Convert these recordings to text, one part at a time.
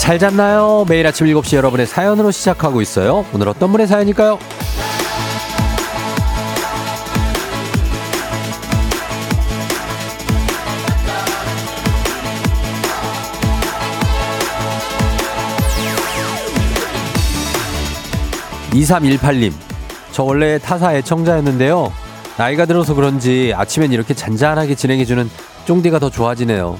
잘 잤나요? 매일 아침 7시 여러분의 사연으로 시작하고 있어요. 오늘 어떤 분의 사연일까요? 2318님, 저 원래 타사 애청자였는데요. 나이가 들어서 그런지 아침엔 이렇게 잔잔하게 진행해주는 쫑디가 더 좋아지네요.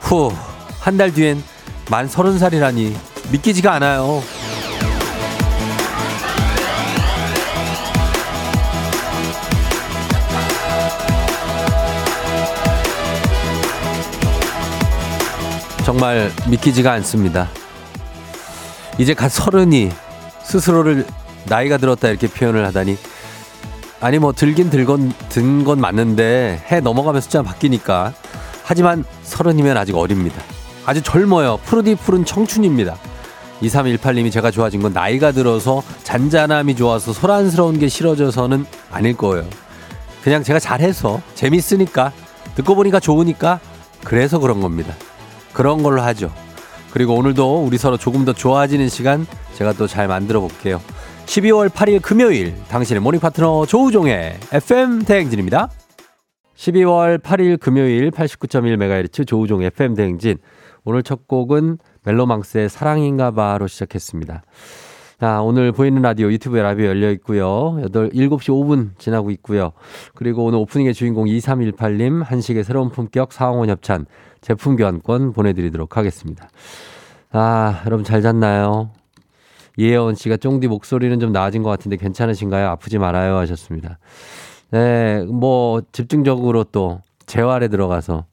후, 한 달 뒤엔 만 서른 살이라니 믿기지가 않아요. 정말 믿기지가 않습니다. 이제 갓 서른이 스스로를 나이가 들었다 이렇게 표현을 하다니 아니 뭐 들긴 들건 든 건 맞는데 해 넘어가면 숫자가 바뀌니까 하지만 서른이면 아직 어립니다. 아주 젊어요. 푸르디 푸른 청춘입니다. 2318님이 제가 좋아진 건 나이가 들어서 잔잔함이 좋아서 소란스러운 게 싫어져서는 아닐 거예요. 그냥 제가 잘해서 재밌으니까 듣고 보니까 좋으니까 그래서 그런 겁니다. 그런 걸로 하죠. 그리고 오늘도 우리 서로 조금 더 좋아지는 시간 제가 또 잘 만들어 볼게요. 12월 8일 금요일 당신의 모닝 파트너 조우종의 FM 대행진입니다. 12월 8일 금요일 89.1MHz 조우종 FM 대행진. 오늘 첫 곡은 멜로망스의 사랑인가 봐로 시작했습니다. 자, 오늘 보이는 라디오 유튜브에 라디오 열려 있고요. 8, 7시 5분 지나고 있고요. 그리고 오늘 오프닝의 주인공 2318님 한식의 새로운 품격 사홍원 협찬 제품 교환권 보내드리도록 하겠습니다. 아, 여러분 잘 잤나요? 이혜원 씨가 쫑디 목소리는 좀 나아진 것 같은데 괜찮으신가요? 아프지 말아요 하셨습니다. 네, 뭐 집중적으로 또 재활에 들어가서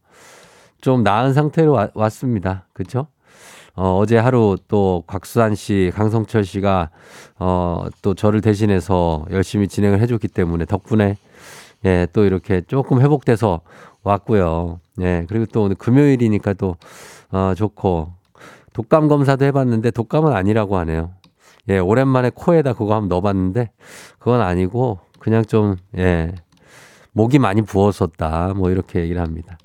좀 나은 상태로 와, 왔습니다. 그렇죠? 어, 어제 하루 또 곽수산 씨, 강성철 씨가 어, 또 저를 대신해서 열심히 진행을 해줬기 때문에 덕분에 예, 또 이렇게 조금 회복돼서 왔고요. 예, 그리고 또 오늘 금요일이니까 또 어, 좋고 독감 검사도 해봤는데 독감은 아니라고 하네요. 예, 오랜만에 코에다 그거 한번 넣어봤는데 그건 아니고 그냥 좀, 예, 목이 많이 부었었다. 뭐 이렇게 얘기를 합니다.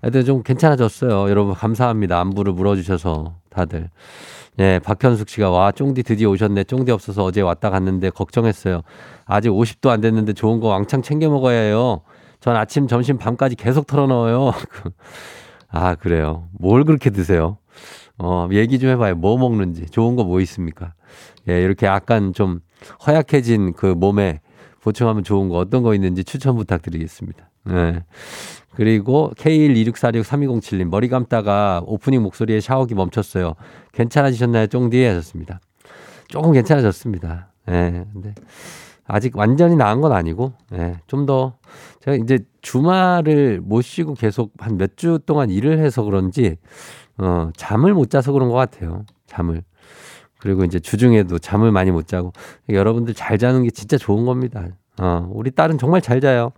하여튼 좀 괜찮아졌어요. 여러분 감사합니다. 안부를 물어주셔서 다들. 예, 박현숙 씨가 와, 쫑디 드디어 오셨네. 쫑디 없어서 어제 왔다 갔는데 걱정했어요. 아직 50도 안 됐는데 좋은 거 왕창 챙겨 먹어야 해요. 전 아침, 점심, 밤까지 계속 털어 넣어요. 아, 그래요. 뭘 그렇게 드세요? 어, 얘기 좀 해봐요. 뭐 먹는지. 좋은 거 뭐 있습니까? 예, 이렇게 약간 좀 허약해진 그 몸에 보충하면 좋은 거 어떤 거 있는지 추천 부탁드리겠습니다. 네. 그리고 K126463207님 머리 감다가 오프닝 목소리에 샤워기 멈췄어요. 괜찮아지셨나요? 쫑디 하셨습니다. 조금 괜찮아졌습니다. 예. 네, 근데 아직 완전히 나은 건 아니고 예. 좀 더 제가 이제 주말을 못 쉬고 계속 한 몇 주 동안 일을 해서 그런지 어, 잠을 못 자서 그런 것 같아요. 잠을. 그리고 이제 주중에도 잠을 많이 못 자고 여러분들 잘 자는 게 진짜 좋은 겁니다. 어, 우리 딸은 정말 잘 자요.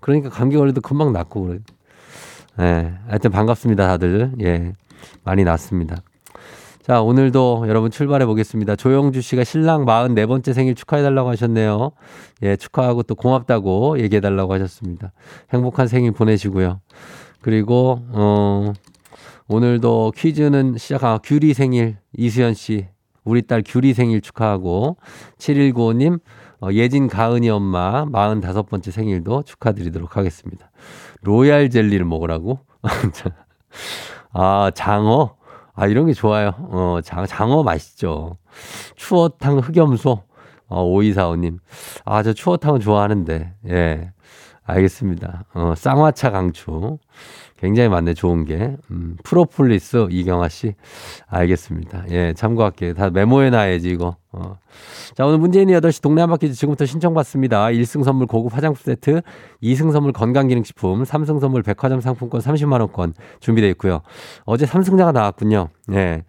그러니까 감기 걸려도 금방 낫고 그래요. 예. 하여튼 반갑습니다, 다들. 예. 많이 낫습니다. 자, 오늘도 여러분 출발해 보겠습니다. 조영주 씨가 신랑 44번째 생일 축하해 달라고 하셨네요. 예, 축하하고 또 고맙다고 얘기해 달라고 하셨습니다. 행복한 생일 보내시고요. 그리고, 어, 오늘도 퀴즈는 시작하, 규리 생일, 이수연 씨, 우리 딸 규리 생일 축하하고 7195님 어, 예진 가은이 엄마 45번째 생일도 축하드리도록 하겠습니다. 로얄 젤리를 먹으라고? 아, 장어? 아, 이런 게 좋아요. 어, 장, 장어 맛있죠. 추어탕 흑염소. 어, 5245님. 아, 저 추어탕은 좋아하는데. 예. 알겠습니다. 어, 쌍화차 강추. 굉장히 많네, 좋은 게. 음, 프로폴리스 이경아 씨. 알겠습니다. 예, 참고할게요. 다 메모해 놔야지, 이거. 어. 자, 오늘 문재인이 8시 동네 한 바퀴 지금부터 신청받습니다. 1승 선물 고급 화장품 세트, 2승 선물 건강기능식품, 3승 선물 백화점 상품권 30만원권 준비되어 있고요. 어제 3승자가 나왔군요. 예.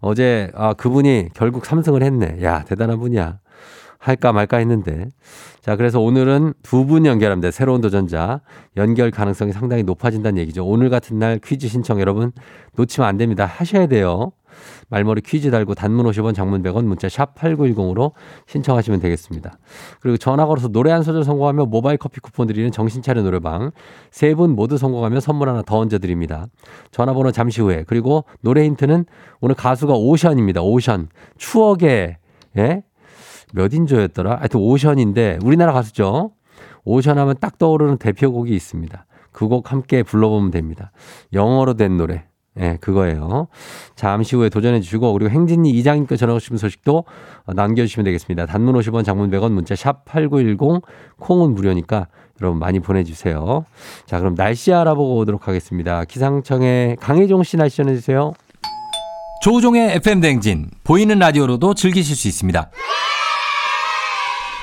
어제, 아, 그분이 결국 3승을 했네. 야, 대단한 분이야. 할까 말까 했는데. 자, 그래서 오늘은 두 분 연결합니다. 새로운 도전자. 연결 가능성이 상당히 높아진다는 얘기죠. 오늘 같은 날 퀴즈 신청 여러분 놓치면 안 됩니다. 하셔야 돼요. 말머리 퀴즈 달고 단문 50원 장문 100원 문자 샵 8910으로 신청하시면 되겠습니다. 그리고 전화 걸어서 노래 한 소절 성공하면 모바일 커피 쿠폰 드리는 정신차려 노래방 세 분 모두 성공하면 선물 하나 더 얹어 드립니다. 전화번호 잠시 후에 그리고 노래 힌트는 오늘 가수가 오션입니다. 오션 추억의 예? 몇 인조였더라? 하여튼 오션인데 우리나라 가수죠. 오션 하면 딱 떠오르는 대표곡이 있습니다. 그 곡 함께 불러보면 됩니다. 영어로 된 노래. 예, 네, 그거예요. 잠시 후에 도전해 주시고 그리고 행진이 이장님께 전화 오시면 소식도 남겨 주시면 되겠습니다. 단문 50원, 장문 100원, 문자 샵 8910, 콩은 무료니까 여러분 많이 보내 주세요. 자, 그럼 날씨 알아보고 오도록 하겠습니다. 기상청의 강혜종 씨 날씨 전해 주세요. 조우종의 FM 대행진 보이는 라디오로도 즐기실 수 있습니다.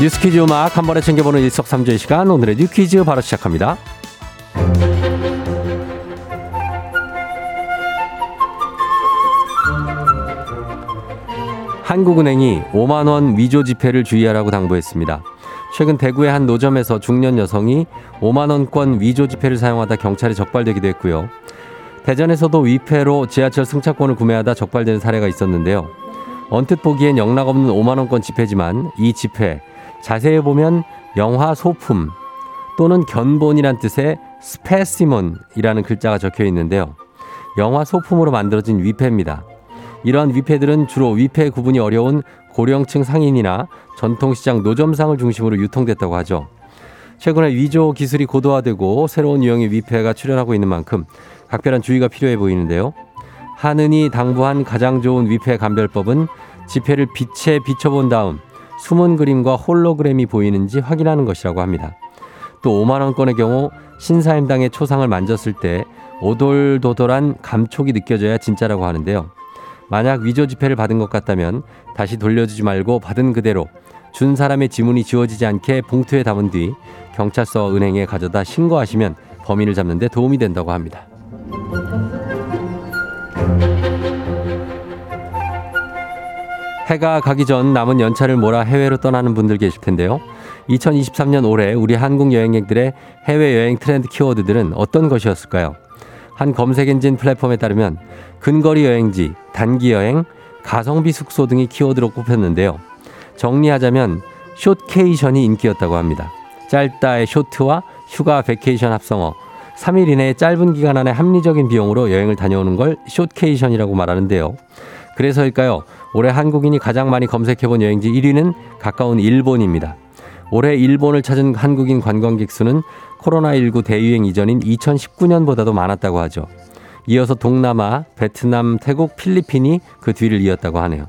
뉴스 퀴즈 음악 한 번에 챙겨보는 일석삼조의 시간 오늘의 new 퀴즈 바로 시작합니다. 한국은행이 5만 원 위조 지폐를 주의하라고 당부했습니다. 최근 대구의 한 노점에서 중년 여성이 5만 원권 위조 지폐를 사용하다 경찰에 적발되기도 했고요. 대전에서도 위폐로 지하철 승차권을 구매하다 적발되는 사례가 있었는데요. 언뜻 보기엔 영락 없는 5만 원권 지폐지만 이 지폐 자세히 보면 영화 소품 또는 견본이란 뜻의 specimen이라는 글자가 적혀 있는데요. 영화 소품으로 만들어진 위패입니다. 이러한 위패들은 주로 위패 구분이 어려운 고령층 상인이나 전통시장 노점상을 중심으로 유통됐다고 하죠. 최근에 위조 기술이 고도화되고 새로운 유형의 위패가 출현하고 있는 만큼 각별한 주의가 필요해 보이는데요. 하느니 당부한 가장 좋은 위패 감별법은 지폐를 빛에 비춰본 다음 숨은 그림과 홀로그램이 보이는지 확인하는 것이라고 합니다. 또 5만원권의 경우 신사임당의 초상을 만졌을 때 오돌도돌한 감촉이 느껴져야 진짜라고 하는데요. 만약 위조 지폐를 받은 것 같다면 다시 돌려주지 말고 받은 그대로 준 사람의 지문이 지워지지 않게 봉투에 담은 뒤 경찰서 은행에 가져다 신고하시면 범인을 잡는 데 도움이 된다고 합니다. 해가 가기 전 남은 연차를 몰아 해외로 떠나는 분들 계실 텐데요. 2023년 올해 우리 한국 여행객들의 해외여행 트렌드 키워드들은 어떤 것이었을까요? 한 검색 엔진 플랫폼에 따르면 근거리 여행지, 단기 여행, 가성비 숙소 등이 키워드로 꼽혔는데요. 정리하자면 숏케이션이 인기였다고 합니다. 짧다의 short와 휴가 vacation 합성어 3일 이내에 짧은 기간 안에 합리적인 비용으로 여행을 다녀오는 걸 숏케이션이라고 말하는데요. 그래서일까요? 올해 한국인이 가장 많이 검색해본 여행지 1위는 가까운 일본입니다. 올해 일본을 찾은 한국인 관광객 수는 코로나19 대유행 이전인 2019년보다도 많았다고 하죠. 이어서 동남아, 베트남, 태국, 필리핀이 그 뒤를 이었다고 하네요.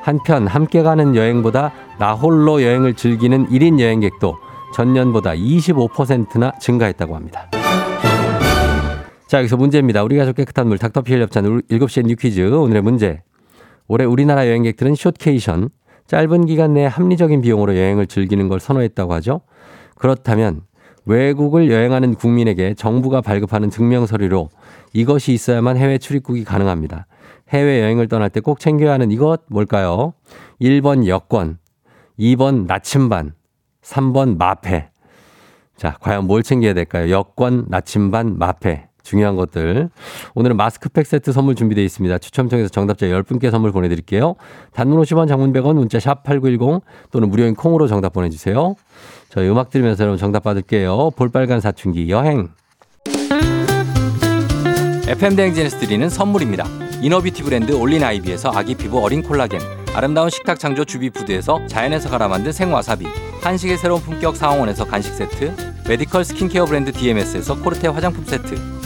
한편 함께 가는 여행보다 나 홀로 여행을 즐기는 1인 여행객도 전년보다 25%나 증가했다고 합니다. 자, 여기서 문제입니다. 우리 가족 깨끗한 물 닥터피엘 협찬 7시에 new 퀴즈. 오늘의 문제. 올해 우리나라 여행객들은 숏케이션, 짧은 기간 내에 합리적인 비용으로 여행을 즐기는 걸 선호했다고 하죠. 그렇다면 외국을 여행하는 국민에게 정부가 발급하는 증명서류로 이것이 있어야만 해외 출입국이 가능합니다. 해외 여행을 떠날 때 꼭 챙겨야 하는 이것 뭘까요? 1번 여권, 2번 나침반, 3번 마패. 자, 과연 뭘 챙겨야 될까요? 여권, 나침반, 마패. 중요한 것들. 오늘은 마스크팩 세트 선물 준비되어 있습니다. 추첨 통해서 정답자 10분께 선물 보내드릴게요. 단문 50원, 장문 100원, 문자 샵 8910 또는 무료인 콩으로 정답 보내주세요. 저희 음악 들으면서 여러분 정답 받을게요. 볼빨간 사춘기 여행. FM 대행진에서 드리는 선물입니다. 이너비티 브랜드 올린 아이비에서 아기 피부 어린 콜라겐 아름다운 식탁 창조 주비푸드에서 자연에서 갈아 만든 생와사비 한식의 새로운 품격 상황원에서 간식 세트 메디컬 스킨케어 브랜드 DMS에서 코르테 화장품 세트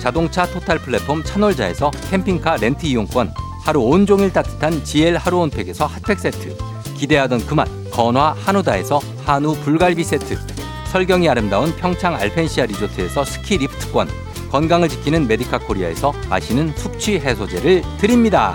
자동차 토탈 플랫폼 차놀자에서 캠핑카 렌트 이용권, 하루 온종일 따뜻한 GL 하루 온팩에서 핫팩 세트, 기대하던 그맛 건화 한우다에서 한우 불갈비 세트, 설경이 아름다운 평창 알펜시아 리조트에서 스키 리프트권, 건강을 지키는 메디카 코리아에서 마시는 숙취 해소제를 드립니다.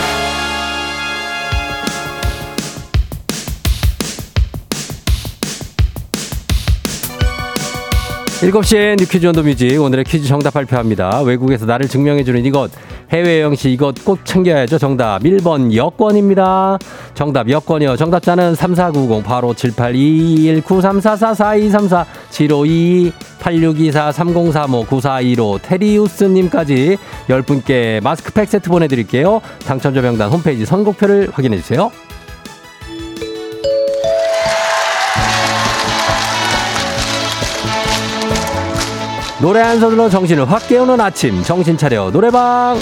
7시에 뉴퀴즈 온더 뮤직 오늘의 퀴즈 정답 발표합니다. 외국에서 나를 증명해주는 이것 해외 여행시 이것 꼭 챙겨야죠. 정답 1번 여권입니다. 정답 여권이요. 정답자는 3490 바로 782193444234 7522 8624 3035 9415 테리우스님까지 10분께 마스크팩 세트 보내드릴게요. 당첨자 명단 홈페이지 선곡표를 확인해주세요. 노래 한 소절로 정신을 확 깨우는 아침. 정신 차려. 노래방.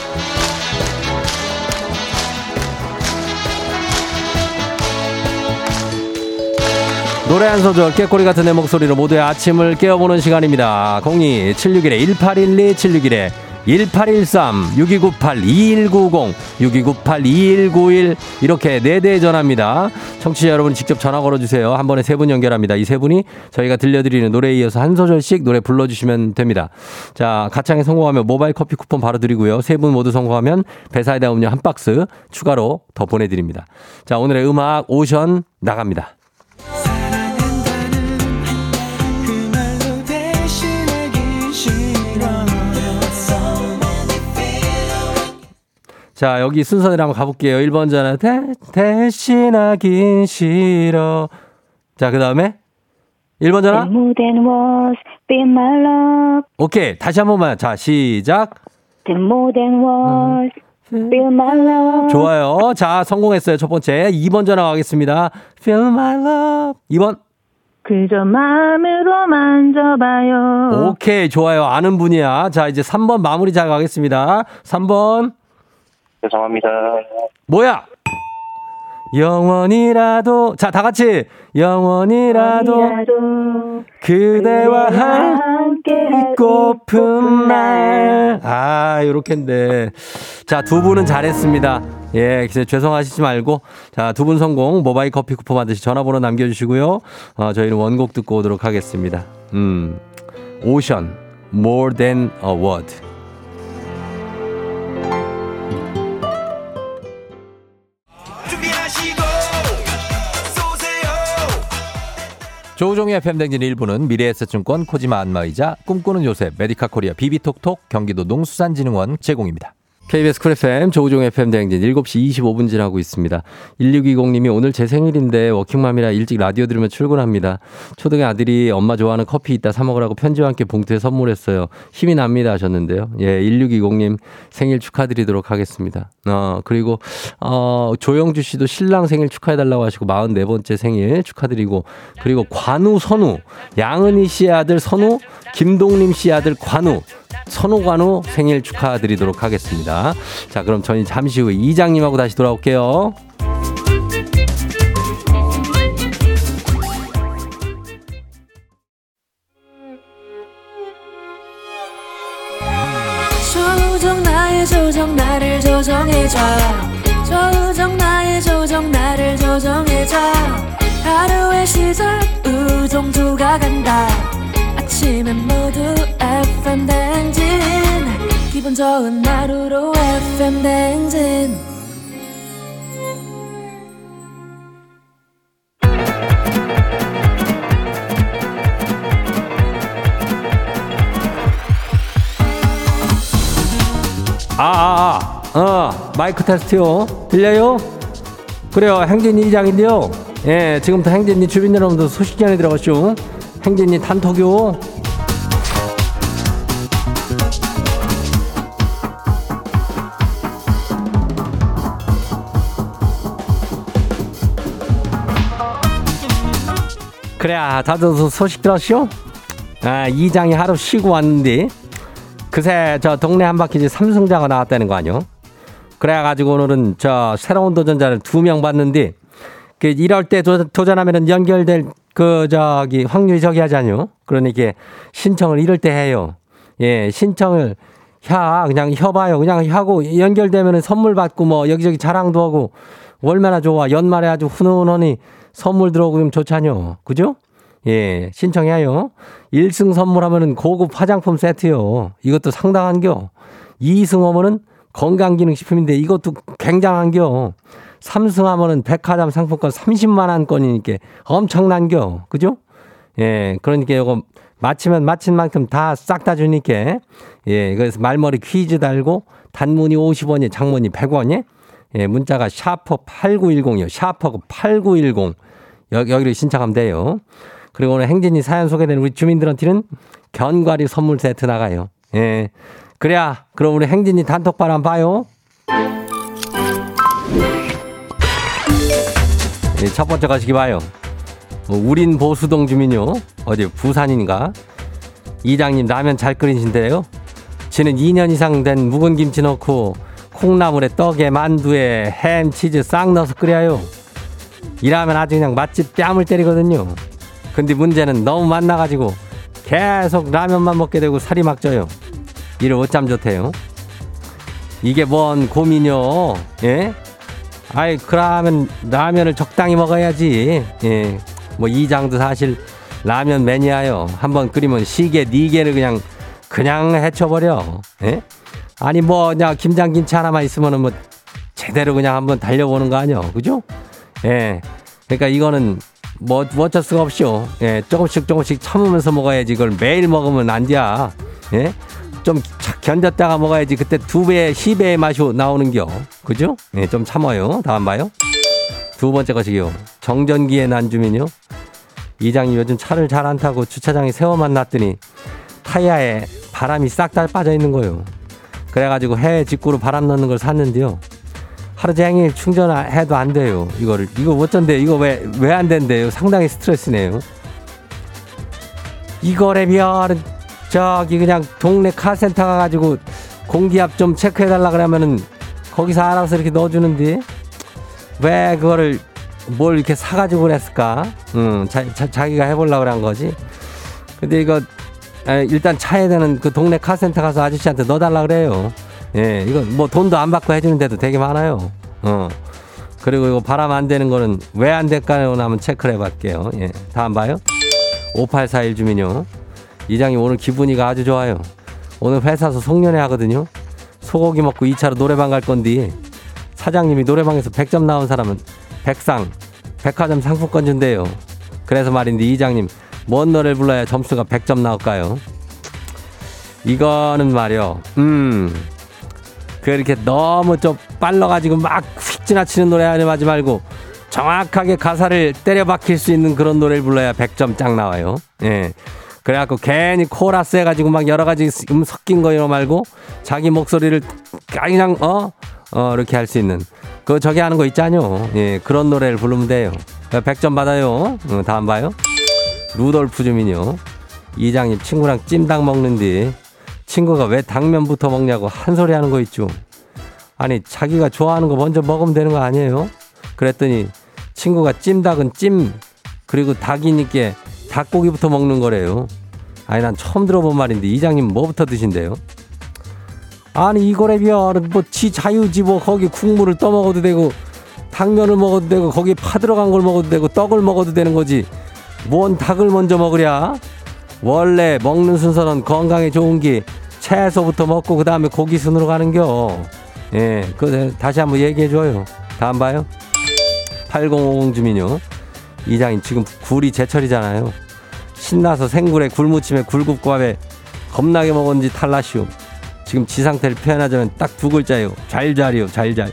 노래 한 소절 깨꼬리 같은 내 목소리로 모두의 아침을 깨워보는 시간입니다. 02 761에 1812 761에 1813 6298 2190 6298 2191 이렇게 네대 전화입니다. 청취자 여러분 직접 전화 걸어 주세요. 한 번에 세 분 연결합니다. 이 세 분이 저희가 들려드리는 노래에 이어서 한 소절씩 노래 불러 주시면 됩니다. 자 가창에 성공하면 모바일 커피 쿠폰 바로 드리고요. 세 분 모두 성공하면 배사이다 음료 한 박스 추가로 더 보내 드립니다. 자 오늘의 음악 오션 나갑니다. 자, 여기 순서대로 한번 가볼게요. 1번 전화, 대, 대신하긴 싫어. 자, 그 다음에 1번 전화. 오케이. 다시 한 번만. 자, 시작. Love. 좋아요. 자, 성공했어요. 첫 번째. 2번 전화 가겠습니다. Feel my love. 2번. 그저 마음으로 만져봐요. 오케이. 좋아요. 아는 분이야. 자, 이제 3번 마무리 잘 가겠습니다. 3번. 죄송합니다. 뭐야? 영원이라도. 자, 다 같이. 영원이라도. 그대와 함께 있고픈 날. 아, 요렇게인데. 자, 두 분은 잘했습니다. 예, 죄송하시지 말고. 자, 두 분 성공. 모바일 커피 쿠폰 받으시 전화번호 남겨주시고요. 어, 저희는 원곡 듣고 오도록 하겠습니다. 음, 오션, more than a word. 조우종의 FM댕진 일부는 미래에셋증권 코지마 안마의자 꿈꾸는 요셉 메디카 코리아 비비톡톡 경기도 농수산진흥원 제공입니다. KBS 쿨 FM 조우종 FM 대행진 7시 25분 지나고 있습니다. 1620님이 오늘 제 생일인데 워킹맘이라 일찍 라디오 들으며 출근합니다. 초등 2 아들이 엄마 좋아하는 커피 있다 사 먹으라고 편지와 함께 봉투에 선물했어요. 힘이 납니다 하셨는데요. 예, 1620님 생일 축하드리도록 하겠습니다. 어, 그리고 어, 조영주 씨도 신랑 생일 축하해 달라고 하시고 44번째 생일 축하드리고 그리고 관우 선우 양은희 씨의 아들 선우 김동림 씨의 아들 관우 선호관우 생일 축하드리도록 하겠습니다. 자, 그럼 저희 잠시 후에 이장님하고 다시 돌아올게요. 조정 나를 조정해줘 조정 나의 조정 나를 조정해줘 하루의 시절 우정조가 간다 아침엔 모두 FM 댕진 기분 좋은 하루로 FM 댕진 아, 아, 아, 어, 마이크 테스트요. 들려요? 그래요. 행진이 이장인데요. 예, 지금부터 행진이 주민 여러분들 소식 전해 들어가시오. 행진이 단톡요. 그래, 다들 소- 소식 들었쇼? 아, 이장이 하루 쉬고 왔는데, 그새 저 동네 한 바퀴즈 삼승자가 나왔다는 거 아니요? 그래가지고 오늘은 저 새로운 도전자를 두 명 봤는데, 그 이럴 때 도, 도전하면은 연결될 그 저기 확률이 저기 하잖요. 그러니까 신청을 이럴 때 해요. 예, 신청을 혀 그냥 혀봐요. 그냥 하고 연결되면은 선물 받고 뭐 여기저기 자랑도 하고 얼마나 좋아. 연말에 아주 훈훈하니 선물 들어오고 그럼 좋잖요. 그죠? 예, 신청해요. 1승 선물하면은 고급 화장품 세트요. 이것도 상당한겨. 2승 하면은 건강기능식품인데 이것도 굉장한겨. 3승 하면은 백화점 상품권 30만 원권이니까 엄청난겨. 그죠? 예, 그러니까 이거 맞히면 맞힌 만큼 다 싹 다 주니까. 예, 그래서 말머리 퀴즈 달고 단문이 50원이 장문이 100원이. 예, 문자가 샤퍼 8910이요. 샤퍼 8910. 여기, 여기로 신청하면 돼요. 그리고 오늘 행진이 사연 소개된 우리 주민들한테는 견과리 선물 세트 나가요. 예. 그래야, 그럼 우리 행진이 단톡방 한번 봐요. 예, 첫 번째 가시기 봐요. 어, 우린 보수동 주민요. 어디 부산인가? 이장님 라면 잘 끓이신데요. 지는 2년 이상 된 묵은 김치 넣고 콩나물에 떡에 만두에 햄 치즈 싹 넣어서 끓여요. 이라면 아주 그냥 맛집 뺨을 때리거든요. 근데 문제는 너무 맛나가지고 계속 라면만 먹게 되고 살이 막 쪄요. 이를 어쩜 좋대요. 이게 뭔 고민이요? 예? 아이 그러면 라면을 적당히 먹어야지. 예. 뭐 이장도 사실 라면 매니아요. 한번 끓이면 시계 네 개를 그냥 그냥 해쳐버려. 예? 아니 뭐 그냥 김장김치 하나만 있으면은 뭐 제대로 그냥 한번 달려보는 거 아니요, 그죠? 예. 그러니까 이거는 뭐, 뭐 어쩔 수가 없죠. 예. 조금씩 조금씩 참으면서 먹어야지. 이걸 매일 먹으면 안 돼. 예. 좀 차- 견뎠다가 먹어야지. 그때 두 배, 시 배의 맛이 나오는겨. 그죠? 예. 좀 참아요. 다음 봐요. 두 번째 것이요. 정전기의 난주민요. 이장이 요즘 차를 잘 안 타고 주차장에 세워만 놨더니 타이어에 바람이 싹 다 빠져 있는 거요. 그래가지고 해외 직구로 바람 넣는 걸 샀는데요. 하루 종일 충전해도 안 돼요. 이거를 이거 어쩐데 이거 왜 왜 안 된대요? 상당히 스트레스네요. 이거래면 저기 그냥 동네 카센터 가가지고 공기압 좀 체크해달라 그러면은 거기서 알아서 이렇게 넣어주는데 왜 그거를 뭘 이렇게 사가지고 그랬을까? 음, 자, 자, 기가 해보려고 그런 거지. 근데 이거 에, 일단 차에 되는 그 동네 카센터 가서 아저씨한테 넣어달라 그래요. 예, 이거 뭐 돈도 안 받고 해주는 데도 되게 많아요. 어. 그리고 이거 바람 안 되는 거는 왜 안 될까요? 한번 체크를 해볼게요. 예. 다음 봐요. 5841 주민요. 이장님 오늘 기분이가 아주 좋아요. 오늘 회사에서 송년회 하거든요. 소고기 먹고 2차로 노래방 갈 건데 사장님이 노래방에서 100점 나온 사람은 백상, 백화점 상품권 준대요. 그래서 말인데 이장님 뭔 노래를 불러야 점수가 100점 나올까요? 이거는 말이요. 음. 그렇게 너무 좀 빨라가지고 막 휙 지나치는 노래 하지 말고 정확하게 가사를 때려 박힐 수 있는 그런 노래를 불러야 100점 짱 나와요. 예. 그래갖고 괜히 코러스 해가지고 막 여러 가지 음 섞인 거 이러 말고 자기 목소리를 그냥 어? 어, 이렇게 할 수 있는 그 저기 하는 거 있잖요. 예. 그런 노래를 부르면 돼요. 100점 받아요. 어, 다음 봐요. 루돌프 주민요. 이장님 친구랑 찜닭 먹는데 친구가 왜 당면부터 먹냐고 한 소리 하는 거 있죠. 아니 자기가 좋아하는 거 먼저 먹으면 되는 거 아니에요? 그랬더니 친구가 찜닭은 찜 그리고 닭이니까 닭고기부터 먹는 거래요. 아니 난 처음 들어본 말인데 이장님 뭐부터 드신대요? 아니 이거래면 뭐지 자유지 뭐 거기 국물을 떠먹어도 되고 당면을 먹어도 되고 거기 파 들어간 걸 먹어도 되고 떡을 먹어도 되는 거지. 뭔 닭을 먼저 먹으랴? 원래 먹는 순서는 건강에 좋은 게 채소부터 먹고 그 다음에 고기 순으로 가는겨. 예, 그 다시 한번 얘기해줘요. 다음 봐요. 8050 주민요 이장인 지금 굴이 제철이잖아요. 신나서 생굴에 굴무침에 굴국밥에 겁나게 먹었는지 탈라시움. 지금 지 상태를 표현하자면 딱 두 글자예요. 잘잘이요 잘잘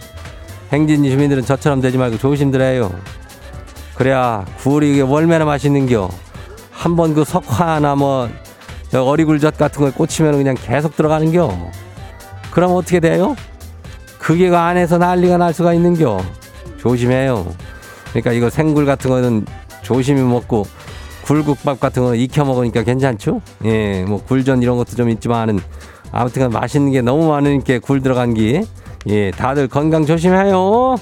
행진이 주민들은 저처럼 되지 말고 조심들해요. 그래야 굴이 이게 얼마나 맛있는겨. 한번 그 석화나 뭐저 어리굴젓 같은 거에 꽂히면 그냥 계속 들어가는겨. 그럼 어떻게 돼요? 그게 그 안에서 난리가 날 수가 있는겨. 조심해요 그러니까 이거 생굴 같은 거는 조심히 먹고 굴국밥 같은 거는 익혀 먹으니까 괜찮죠? 예, 뭐 굴전 이런 것도 좀 있지만은 아무튼 맛있는 게 너무 많으니까 굴 들어간 게 예, 다들 건강 조심해요.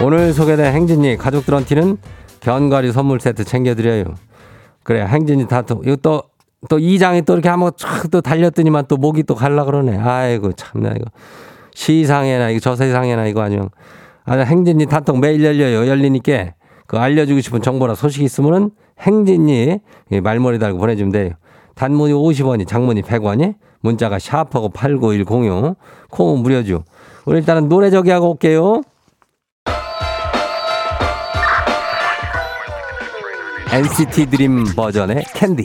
오늘 소개된 행진이 가족들한테는 견과류 선물 세트 챙겨드려요. 그래, 행진이 다 또, 이거 또, 또 이장이 또 이렇게 한번 촥또 달렸더니만 또 목이 또 갈라 그러네. 아이고, 참나, 이거. 시상에나, 이거 저세상에나, 이거 아니면. 아, 행진이 단톡 매일 열려요. 열리니까 그 알려주고 싶은 정보나 소식 있으면은 행진이 말머리 달고 보내주면 돼요. 단문이 50원이, 장문이 100원이, 문자가 샤프하고 89106, 콩은 무료죠. 우리 일단은 노래 저기 하고 올게요. NCT 드림 버전의 캔디.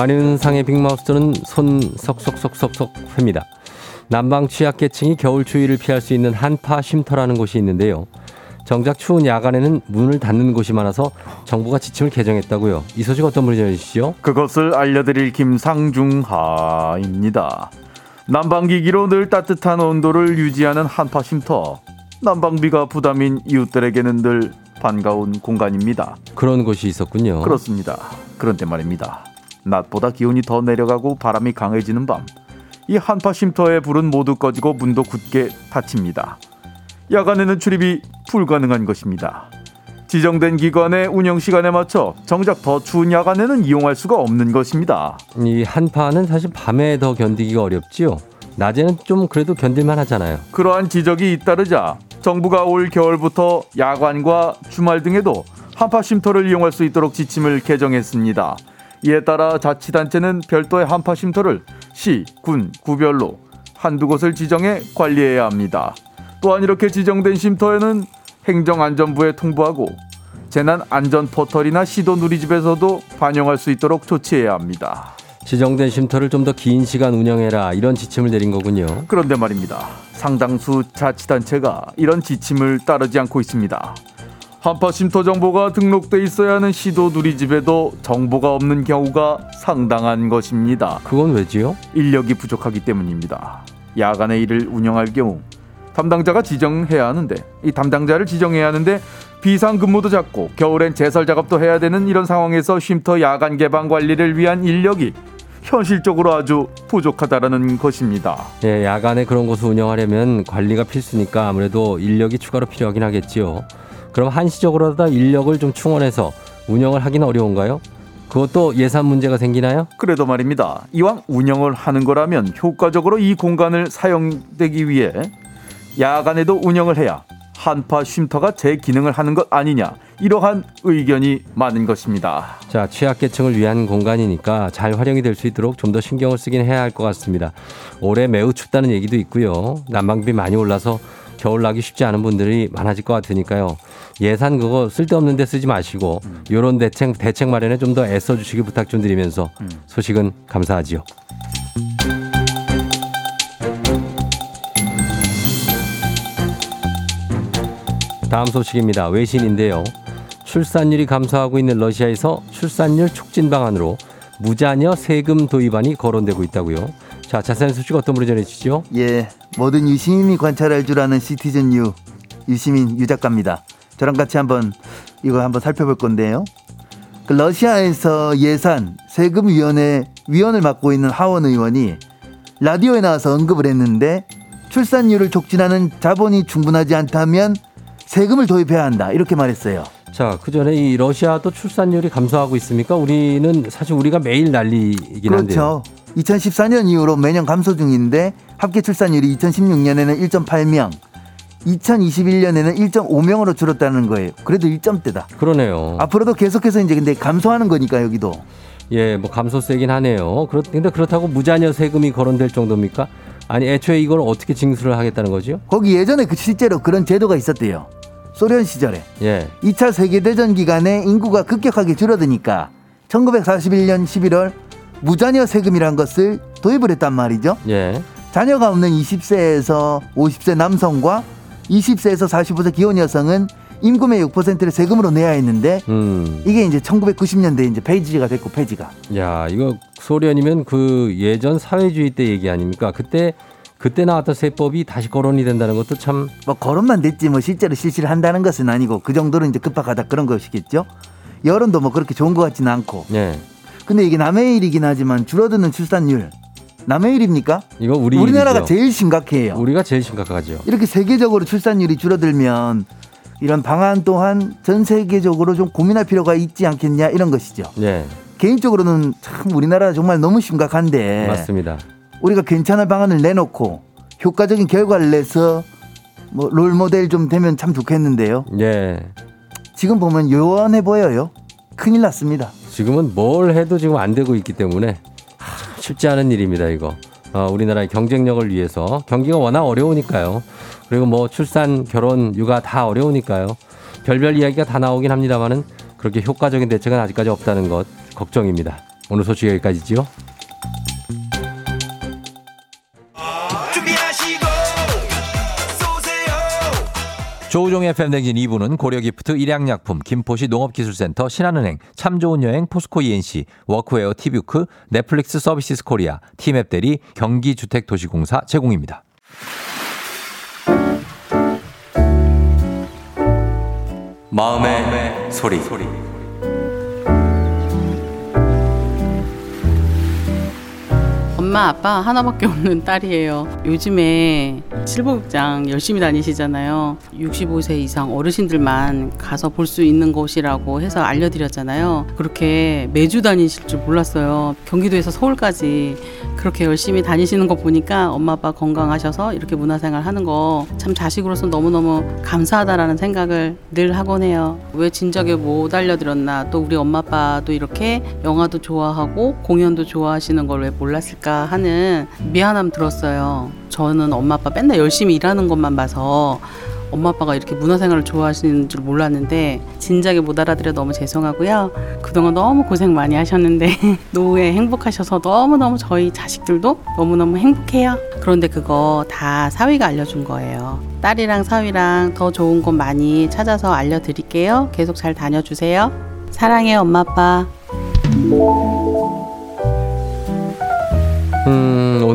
안윤상의 빅마우스는 손 석석석석석 회입니다. 남방 취약계층이 겨울 추위를 피할 수 있는 한파 쉼터라는 곳이 있는데요. 정작 추운 야간에는 문을 닫는 곳이 많아서 정부가 지침을 개정했다고요. 이 소식 어떤 분이 전해주시죠? 그것을 알려드릴 김상중하입니다. 난방기기로 늘 따뜻한 온도를 유지하는 한파 쉼터. 난방비가 부담인 이웃들에게는 늘 반가운 공간입니다. 그런 곳이 있었군요. 그렇습니다. 그런데 말입니다. 낮보다 기온이 더 내려가고 바람이 강해지는 밤. 이 한파 쉼터의 불은 모두 꺼지고 문도 굳게 닫힙니다. 야간에는 출입이 불가능한 것입니다. 지정된 기관의 운영 시간에 맞춰 정작 더 추운 야간에는 이용할 수가 없는 것입니다. 이 한파는 사실 밤에 더 견디기가 어렵지요. 낮에는 좀 그래도 견딜만 하잖아요. 그러한 지적이 잇따르자 정부가 올 겨울부터 야간과 주말 등에도 한파 쉼터를 이용할 수 있도록 지침을 개정했습니다. 이에 따라 자치단체는 별도의 한파 쉼터를 시, 군, 구별로 한두 곳을 지정해 관리해야 합니다. 또한 이렇게 지정된 쉼터에는 행정안전부에 통보하고 재난 안전 포털이나 시도 누리집에서도 반영할 수 있도록 조치해야 합니다. 지정된 쉼터를 좀 더 긴 시간 운영해라 이런 지침을 내린 거군요. 그런데 말입니다. 상당수 자치단체가 이런 지침을 따르지 않고 있습니다. 한파 쉼터 정보가 등록돼 있어야 하는 시도 누리집에도 정보가 없는 경우가 상당한 것입니다. 그건 왜지요? 인력이 부족하기 때문입니다. 야간에 일을 운영할 경우 담당자가 지정해야 하는데 이 담당자를 지정해야 하는데 비상 근무도 잡고 겨울엔 제설 작업도 해야 되는 이런 상황에서 쉼터 야간 개방 관리를 위한 인력이 현실적으로 아주 부족하다라는 것입니다. 예, 야간에 그런 곳을 운영하려면 관리가 필수니까 아무래도 인력이 추가로 필요하긴 하겠지요. 그럼 한시적으로라도 인력을 좀 충원해서 운영을 하기는 어려운가요? 그것도 예산 문제가 생기나요? 그래도 말입니다. 이왕 운영을 하는 거라면 효과적으로 이 공간을 사용되기 위해 야간에도 운영을 해야 한파 쉼터가 제 기능을 하는 것 아니냐 이러한 의견이 많은 것입니다. 자, 취약계층을 위한 공간이니까 잘 활용이 될 수 있도록 좀 더 신경을 쓰긴 해야 할 것 같습니다. 올해 매우 춥다는 얘기도 있고요. 난방비 많이 올라서 겨울 나기 쉽지 않은 분들이 많아질 것 같으니까요. 예산 그거 쓸데없는 데 쓰지 마시고 요런 대책 대책 마련에 좀 더 애써 주시기 부탁 좀 드리면서 소식은 감사하지요. 다음 소식입니다. 외신인데요. 출산율이 감소하고 있는 러시아에서 출산율 촉진 방안으로 무자녀 세금 도입안이 거론되고 있다고요. 자, 자세한 소식 어떤 분이 전해주시죠? 예, 모든 유시민이 관찰할 줄 아는 시티즌 유 유시민 유 작가입니다. 저랑 같이 한번 이거 한번 살펴볼 건데요. 그 러시아에서 예산 세금위원회 위원을 맡고 있는 하원 의원이 라디오에 나와서 언급을 했는데 출산율을 촉진하는 자본이 충분하지 않다면 세금을 도입해야 한다 이렇게 말했어요. 자, 그 전에 이 러시아도 출산율이 감소하고 있습니까? 우리는 사실 우리가 매일 난리이긴 한데요. 그렇죠. 2014년 이후로 매년 감소 중인데 합계 출산율이 2016년에는 1.8명, 2021년에는 1.5명으로 줄었다는 거예요. 그래도 1점대다. 그러네요. 앞으로도 계속해서 이제 근데 감소하는 거니까 여기도. 예, 뭐 감소세긴 하네요. 그렇, 근데 그렇다고 무자녀 세금이 거론될 정도입니까? 아니, 애초에 이걸 어떻게 징수를 하겠다는 거죠? 거기 예전에 그 실제로 그런 제도가 있었대요. 소련 시절에. 예. 2차 세계 대전 기간에 인구가 급격하게 줄어드니까 1941년 11월 무자녀 세금이란 것을 도입을 했단 말이죠. 예. 자녀가 없는 20세에서 50세 남성과 20세에서 45세 기혼 여성은 임금의 6%를 세금으로 내야 했는데 음. 이게 이제 1990년대 이제 폐지가 됐고 폐지가. 야, 이거 소련이면 그 예전 사회주의 때 얘기 아닙니까? 그때 그때 나왔던 세법이 다시 거론이 된다는 것도 참 뭐 거론만 됐지 뭐 실제로 실시를 한다는 것은 아니고 그 정도로 이제 급박하다 그런 것이겠죠. 여론도 뭐 그렇게 좋은 것 같지는 않고. 예. 근데 이게 남의 일이긴 하지만 줄어드는 출산율 남의 일입니까? 이거 우리 우리나라가 일이죠. 제일 심각해요. 우리가 제일 심각하죠. 이렇게 세계적으로 출산율이 줄어들면 이런 방안 또한 전 세계적으로 좀 고민할 필요가 있지 않겠냐 이런 것이죠. 예. 개인적으로는 참 우리나라 정말 너무 심각한데 맞습니다. 우리가 괜찮은 방안을 내놓고 효과적인 결과를 내서 뭐 롤모델 좀 되면 참 좋겠는데요. 예. 지금 보면 요원해 보여요. 큰일 났습니다. 지금은 뭘 해도 지금 안 되고 있기 때문에 하, 쉽지 않은 일입니다, 이거. 어, 우리나라의 경쟁력을 위해서 경기가 워낙 어려우니까요. 그리고 뭐 출산, 결혼, 육아 다 어려우니까요. 별별 이야기가 다 나오긴 합니다만은 그렇게 효과적인 대책은 아직까지 없다는 것 걱정입니다. 오늘 소식 여기까지지요. 조우종의 FM 대행진 2부는 고려기프트, 일양약품, 김포시 농업기술센터, 신한은행, 참 좋은 여행, 포스코 E&C, 워크웨어 티뷰크, 넷플릭스 서비스 코리아, 티맵 대리, 경기주택도시공사 제공입니다. 마음의, 소리. 엄마 아빠 하나밖에 없는 딸이에요. 요즘에 실버극장 열심히 다니시잖아요. 65세 이상 어르신들만 가서 볼 수 있는 곳이라고 해서 알려드렸잖아요. 그렇게 매주 다니실 줄 몰랐어요. 경기도에서 서울까지 그렇게 열심히 다니시는 거 보니까 엄마 아빠 건강하셔서 이렇게 문화생활 하는 거 참 자식으로서 너무너무 감사하다라는 생각을 늘 하곤 해요. 왜 진작에 못 알려드렸나 또 우리 엄마 아빠도 이렇게 영화도 좋아하고 공연도 좋아하시는 걸 왜 몰랐을까 하는 미안함 들었어요. 저는 엄마 아빠 맨날 열심히 일하는 것만 봐서 엄마 아빠가 이렇게 문화생활을 좋아하시는 줄 몰랐는데 진작에 못 알아들여 너무 죄송하고요. 그동안 너무 고생 많이 하셨는데 노후에 행복하셔서 너무너무 저희 자식들도 너무너무 행복해요. 그런데 그거 다 사위가 알려준 거예요. 딸이랑 사위랑 더 좋은 곳 많이 찾아서 알려드릴게요. 계속 잘 다녀주세요. 사랑해요 엄마 아빠.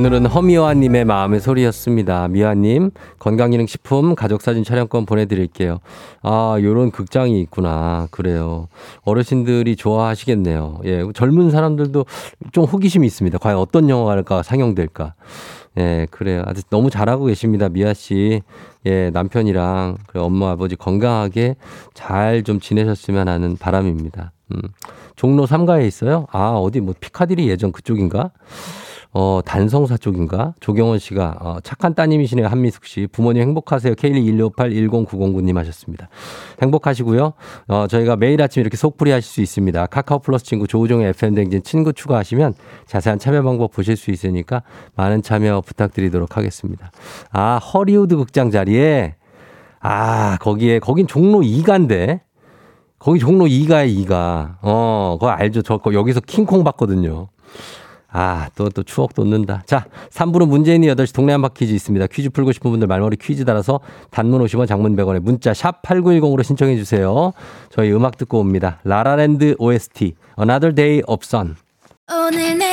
오늘은 허미화님의 마음의 소리였습니다. 미화님, 건강기능식품 가족사진 촬영권 보내드릴게요. 아, 요런 극장이 있구나. 그래요. 어르신들이 좋아하시겠네요. 예, 젊은 사람들도 좀 호기심이 있습니다. 과연 어떤 영화가 상영될까. 예, 그래요. 아주 너무 잘하고 계십니다. 미아 씨. 예, 남편이랑 엄마, 아버지 건강하게 잘 좀 지내셨으면 하는 바람입니다. 음. 종로 3가에 있어요? 아, 어디 뭐 피카디리 예전 그쪽인가? 어, 단성사 쪽인가? 조경원 씨가, 어, 착한 따님이시네요. 한미숙 씨. 부모님 행복하세요. K125810909님 하셨습니다. 행복하시고요. 어, 저희가 매일 아침 이렇게 속풀이 하실 수 있습니다. 카카오 플러스 친구 조우종의 FM댕진 친구 추가하시면 자세한 참여 방법 보실 수 있으니까 많은 참여 부탁드리도록 하겠습니다. 아, 허리우드 극장 자리에, 아, 거기에, 거긴 종로 2가인데, 거기 종로 2가에 2가. 어, 그거 알죠. 저 거 여기서 킹콩 봤거든요. 아, 또, 또 추억 돋는다. 자, 3부는 문재인이 8시 동네 한바 퀴즈 있습니다. 퀴즈 풀고 싶은 분들 말머리 퀴즈 달아서 단문 50원 장문 100원에 문자 샵 8910으로 신청해 주세요. 저희 음악 듣고 옵니다. 라라랜드 OST Another Day of Sun. 오늘 내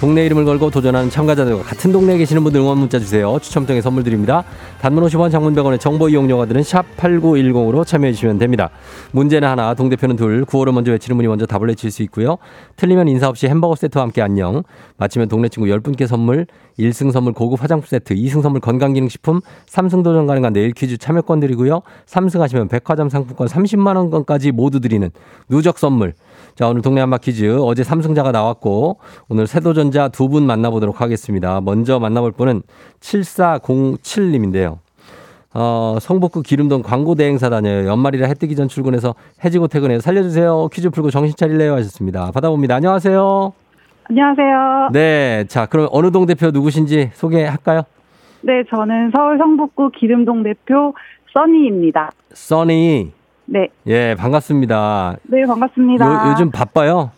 동네 이름을 걸고 도전하는 참가자들과 같은 동네에 계시는 분들 응원 문자 주세요. 추첨 통해 선물 드립니다. 단문 50원 장문 100원의 정보 이용료가들은 샵 8910으로 참여해 주시면 됩니다. 문제는 하나 동대표는 둘 구호를 먼저 외치는 분이 먼저 답을 외칠 수 있고요. 틀리면 인사 없이 햄버거 세트와 함께 안녕. 마치면 동네 친구 10분께 선물 1승 선물 고급 화장품 세트 2승 선물 건강기능식품 3승 도전 가능한 내일 퀴즈 참여권 드리고요. 3승 하시면 백화점 상품권 30만 원권까지 모두 드리는 누적 선물 자 오늘 동네 한바 퀴즈 어제 3승자가 나왔고 오늘 새도전자 두 분 만나보도록 하겠습니다 먼저 만나볼 분은 7407님인데요 어, 성북구 기름동 광고 대행사 다녀요. 연말이라 해 뜨기 전 출근해서 해지고 퇴근해서 살려주세요. 퀴즈 풀고 정신 차릴래요 하셨습니다. 받아봅니다. 안녕하세요. 안녕하세요. 네. 자, 그럼 어느 동 대표 누구신지 소개할까요? 네, 저는 서울 성북구 길음동 대표 써니입니다. 써니. 네, 예, 반갑습니다. 네 반갑습니다. 요, 요즘 바빠요?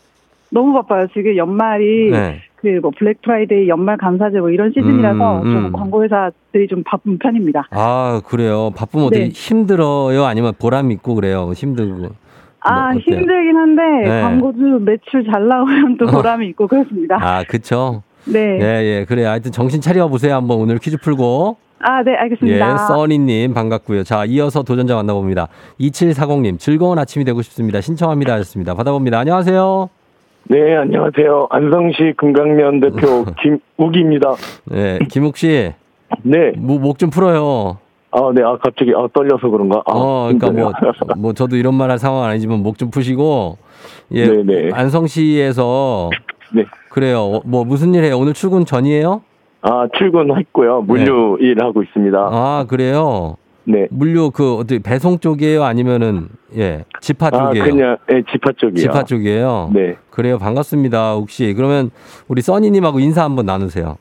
너무 바빠요. 지금 연말이 네. 그뭐 블랙 프라이데이, 연말 감사제 뭐 이런 시즌이라서 음, 음. 좀 광고 회사들이 좀 바쁜 편입니다. 아, 그래요. 바쁘면 어떻게 네. 힘들어요? 아니면 보람 있고 그래요? 힘들고. 아 뭐? 힘들긴 한데 네. 광고주 매출 잘 나오면 또 보람이 있고 그렇습니다. 아, 그쵸. 네. 예, 예. 그래. 하여튼 정신 차려 보세요. 한번 오늘 퀴즈 풀고. 아, 네, 알겠습니다. 예, 써니님 반갑고요. 자, 이어서 도전자 만나봅니다. 2740님 즐거운 아침이 되고 싶습니다. 신청합니다 하셨습니다. 받아봅니다. 안녕하세요. 네, 안녕하세요. 안성시 금강면 대표 김욱입니다. 네, 김욱 씨, 네. 목 좀 풀어요. 아, 네. 아, 갑자기 아, 떨려서 그런가? 아, 어, 그러니까 뭐. 뭐 저도 이런 말 할 상황 아니지만 목 좀 푸시고, 예, 네네. 안성시에서 네. 그래요. 어, 뭐 무슨 일 해요? 오늘 출근 전이에요? 아, 출근했고요. 물류 일 하고 있습니다. 네. 아, 그래요. 네. 물류 그 어떻게 배송 쪽이에요? 아니면은 예, 지파 아, 쪽이에요? 그냥 예, 지파 쪽이요. 지파 쪽이에요. 네. 그래요. 반갑습니다. 혹시 그러면 우리 써니님하고 인사 한번 나누세요.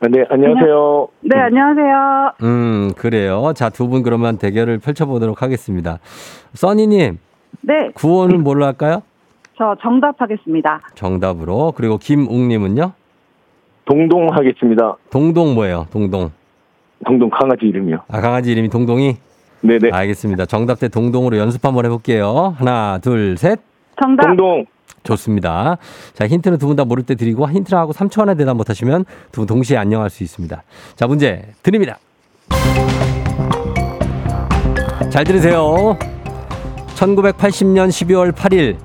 아, 네, 안녕하세요. 네, 안녕하세요. 음, 그래요. 자, 두 분 그러면 대결을 펼쳐보도록 하겠습니다. 써니님, 네, 구호는 뭘로 할까요? 저 정답하겠습니다. 정답으로. 그리고 김웅님은요? 동동 하겠습니다. 동동 뭐예요? 동동. 동동 강아지 이름이요. 아, 강아지 이름이 동동이? 네, 네. 알겠습니다. 정답 대 동동으로 연습 한번 해볼게요. 하나, 둘, 셋. 정답. 동동. 좋습니다. 자, 힌트는 두 분 다 모를 때 드리고 힌트를 하고 3초 안에 대답 못하시면 두 분 동시에 안녕할 수 있습니다. 자, 문제 드립니다. 잘 들으세요. 1980년 12월 8일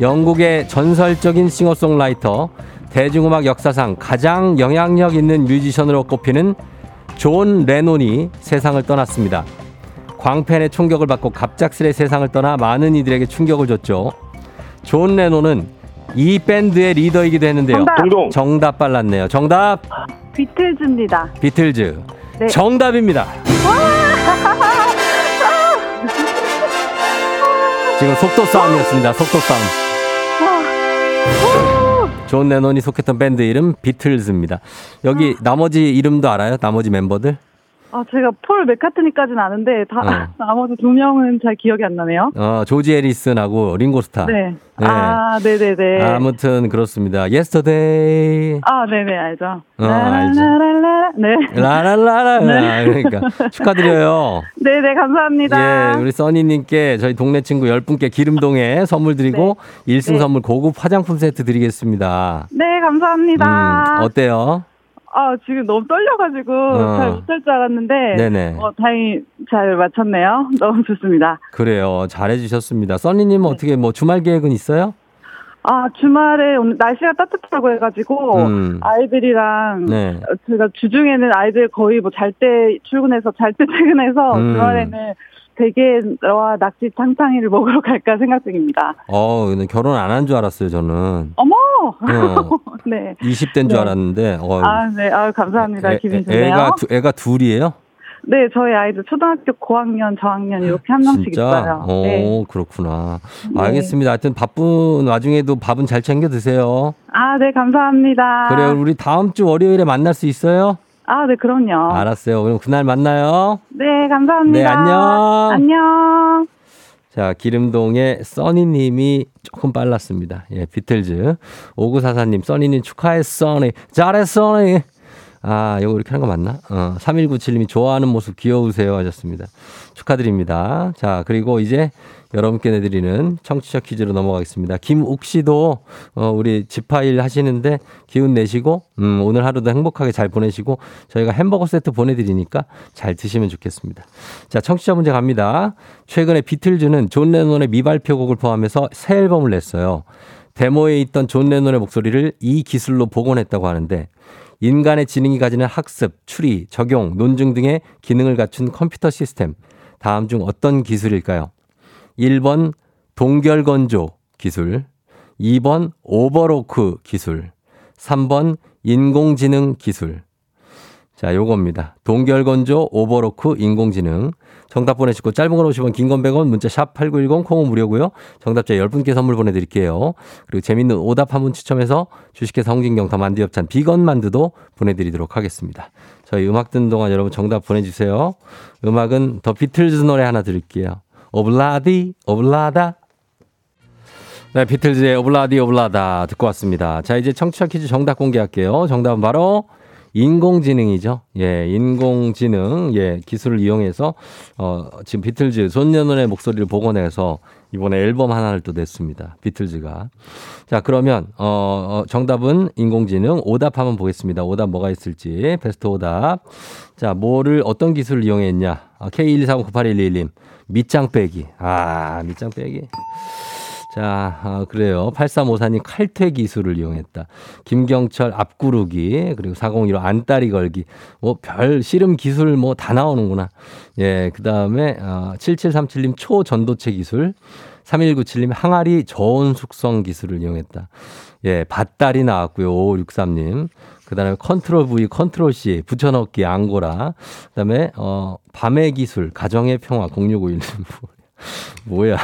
영국의 전설적인 싱어송라이터 대중음악 역사상 가장 영향력 있는 뮤지션으로 꼽히는 존 레논이 세상을 떠났습니다. 광팬의 총격을 받고 갑작스레 세상을 떠나 많은 이들에게 충격을 줬죠. 존 레논은 이 밴드의 리더이기도 했는데요. 정답. 정답 빨랐네요. 정답 비틀즈입니다. 비틀즈. 네. 정답입니다. 지금 속도 싸움이었습니다. 속도 싸움. 존 레논이 속했던 밴드 이름 비틀즈입니다. 여기 나머지 이름도 알아요? 나머지 멤버들? 아, 제가 폴 맥카트니까지는 아는데 다 어. 나머지 두 명은 잘 기억이 안 나네요. 어, 조지 해리슨하고 링고스타. 네. 네. 아, 네 네 네. 아무튼 그렇습니다. Yesterday. 아, 네 네, 알죠. 어, 알죠. 라라라라. 네. 라라라라. 네. 그러니까 축하드려요. 네 네, 감사합니다. 예, 우리 써니 님께 저희 동네 친구 10분께 기름동에 선물 드리고 일 1승 네. 선물 고급 화장품 세트 드리겠습니다. 네, 감사합니다. 음, 어때요? 아, 지금 너무 떨려가지고 어. 잘 못할 줄 알았는데. 네네. 어, 다행히 잘 맞췄네요. 너무 좋습니다. 그래요. 잘해주셨습니다. 써니님 어떻게 뭐 주말 계획은 있어요? 아, 주말에 오늘 날씨가 따뜻하고 해가지고 음. 아이들이랑 네. 어, 제가 주중에는 아이들 거의 뭐 잘 때 출근해서 잘 때 퇴근해서 음. 주말에는 대게와 낙지 탕탕이를 먹으러 갈까 생각 중입니다. 어, 근데 결혼 안 한 줄 알았어요, 저는. 어머! 어. 네. 20대인 줄 네. 알았는데. 어, 아, 네. 아, 감사합니다. 애, 기분 좋네요. 애가, 두, 애가 둘이에요? 네, 저희 아이들 초등학교 고학년, 저학년 이렇게 한 명씩 진짜? 있어요. 오, 네. 그렇구나. 네. 알겠습니다. 하여튼 바쁜 와중에도 밥은 잘 챙겨 드세요. 아, 네, 감사합니다. 그래요. 우리 다음 주 월요일에 만날 수 있어요? 아, 네, 그럼요. 알았어요. 그럼 그날 만나요. 네, 감사합니다. 네, 안녕. 안녕. 자, 기름동의 써니님이 조금 빨랐습니다. 예, 비틀즈. 5944님, 써니님 축하해, 써니. 잘해, 써니. 아, 이거 이렇게 하는 거 맞나? 어, 3197님이 좋아하는 모습 귀여우세요 하셨습니다. 축하드립니다. 자, 그리고 이제 여러분께 내드리는 청취자 퀴즈로 넘어가겠습니다. 김욱 씨도 어, 우리 집파일 하시는데 기운 내시고 음, 오늘 하루도 행복하게 잘 보내시고 저희가 햄버거 세트 보내드리니까 잘 드시면 좋겠습니다. 자, 청취자 문제 갑니다. 최근에 비틀즈는 존 레논의 미발표곡을 포함해서 새 앨범을 냈어요. 데모에 있던 존 레논의 목소리를 이 기술로 복원했다고 하는데 인간의 지능이 가지는 학습, 추리, 적용, 논증 등의 기능을 갖춘 컴퓨터 시스템. 다음 중 어떤 기술일까요? 1번 동결건조 기술, 2번 오버로크 기술, 3번 인공지능 기술. 자, 요겁니다. 동결건조, 오버로크, 인공지능. 정답 보내시고 짧은 건 50원, 긴 건 100원, 문자 샵 8910, 콩은 무료고요. 정답자 10분께 선물 보내드릴게요. 그리고 재밌는 오답 한 분 추첨해서 주식회 성진경 더 만두엽찬 비건 만두도 보내드리도록 하겠습니다. 저희 음악 듣는 동안 여러분 정답 보내주세요. 음악은 더 비틀즈 노래 하나 드릴게요. 오블라디, 오블라다. 네, 비틀즈의 오블라디, 오블라다 듣고 왔습니다. 자, 이제 청취자 퀴즈 정답 공개할게요. 정답은 바로 인공지능이죠. 예, 인공지능, 예, 기술을 이용해서, 어, 지금 비틀즈, 존 레논의 목소리를 복원해서 이번에 앨범 하나를 또 냈습니다. 비틀즈가. 자, 그러면, 어, 어, 정답은 인공지능. 오답 한번 보겠습니다. 오답 뭐가 있을지. 베스트 오답. 자, 뭐를, 어떤 기술을 이용했냐. 아, K1239811님. 밑장 빼기. 아, 밑장 빼기. 자, 아, 그래요. 8354님 칼퇴 기술을 이용했다. 김경철 앞구르기, 그리고 401호 안다리 걸기. 뭐, 별 씨름 기술 뭐 다 나오는구나. 예, 그 다음에, 아, 7737님 초전도체 기술. 3197님 항아리 저온 숙성 기술을 이용했다. 예, 밭다리 나왔고요. 5563님. 그 다음에 컨트롤 V, 컨트롤 C, 붙여넣기, 앙고라. 그 다음에, 어, 밤의 기술, 가정의 평화, 0651님. 뭐야.